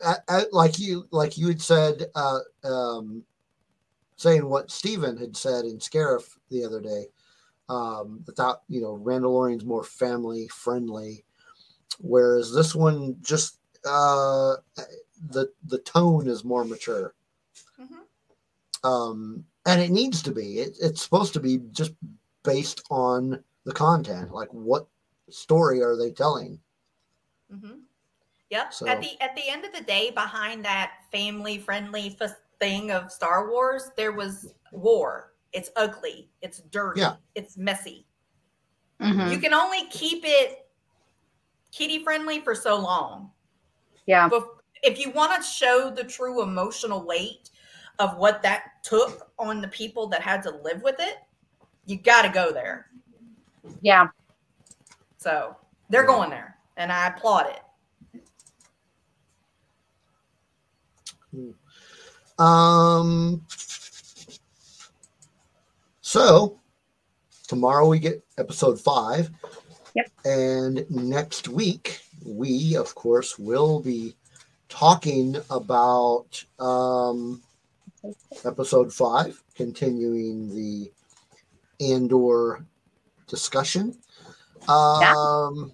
uh, uh, like you like you had said, uh, um, saying what Stephen had said in Scarif the other day. Um, without you know, Mandalorian's more family friendly, whereas this one just uh, the the tone is more mature. Mhm. Um, and it needs to be. It, it's supposed to be just based on the content. Like, what story are they telling? Mm-hmm. Yep. So- At the at the end of the day, behind that family friendly f- thing of Star Wars, there was war. It's ugly. It's dirty. Yeah. It's messy. Mhm. You can only keep it kitty friendly for so long. Yeah. But if you want to show the true emotional weight of what that took on the people that had to live with it, you got to go there. Yeah. So they're going there, and I applaud it. Hmm. Um. So tomorrow we get episode five. Yep. And next week we, of course, will be talking about um, episode five, continuing the Andor discussion. Um,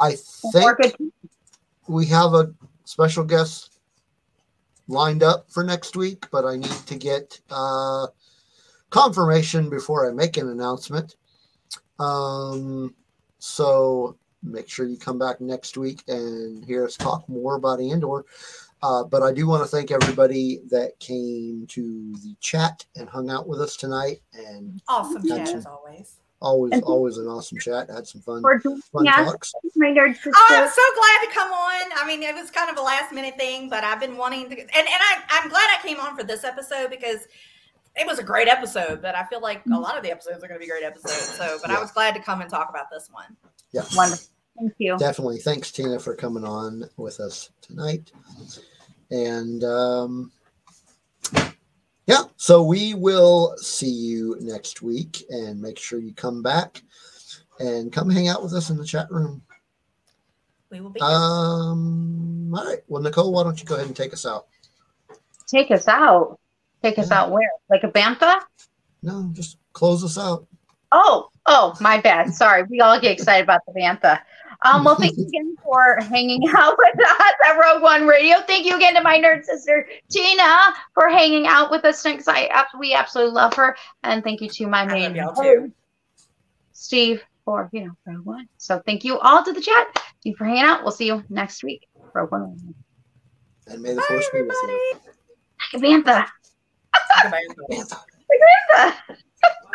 I think we have a special guest lined up for next week, but I need to get uh, confirmation before I make an announcement. Um, so make sure you come back next week and hear us talk more about Andor. Uh, but I do want to thank everybody that came to the chat and hung out with us tonight. And Awesome chat Gotcha. as always. always, always an awesome chat. Had some fun, for fun us, talks. my nerd. Oh, I'm so glad to come on. I mean, it was kind of a last minute thing, but I've been wanting to, and, and I, I'm glad I came on for this episode because it was a great episode. But I feel like a lot of the episodes are going to be great episodes. So, but I was glad to come and talk about this one. Yeah. Wonderful. Thank you. definitely thanks tina for coming on with us tonight and um yeah so we will see you next week and make sure you come back and come hang out with us in the chat room We will be. here. um all right well nicole why don't you go ahead and take us out Take us out. Take us Yeah. out where? Like a bantha? no just close us out Oh, oh, my bad. Sorry. We all get excited about the Bantha. Um, well, thank you again for hanging out with us at Rogue One Radio. Thank you again to my nerd sister Tina for hanging out with us because I ab- we absolutely love her. And thank you to my I main love y'all too. host, Steve for you know Rogue One. So thank you all to the chat. Thank you for hanging out. We'll see you next week. Rogue One. Radio. and may the Bye, force be with you everybody. Like a Bantha. Goodbye, everybody. Bantha. Like a Bantha.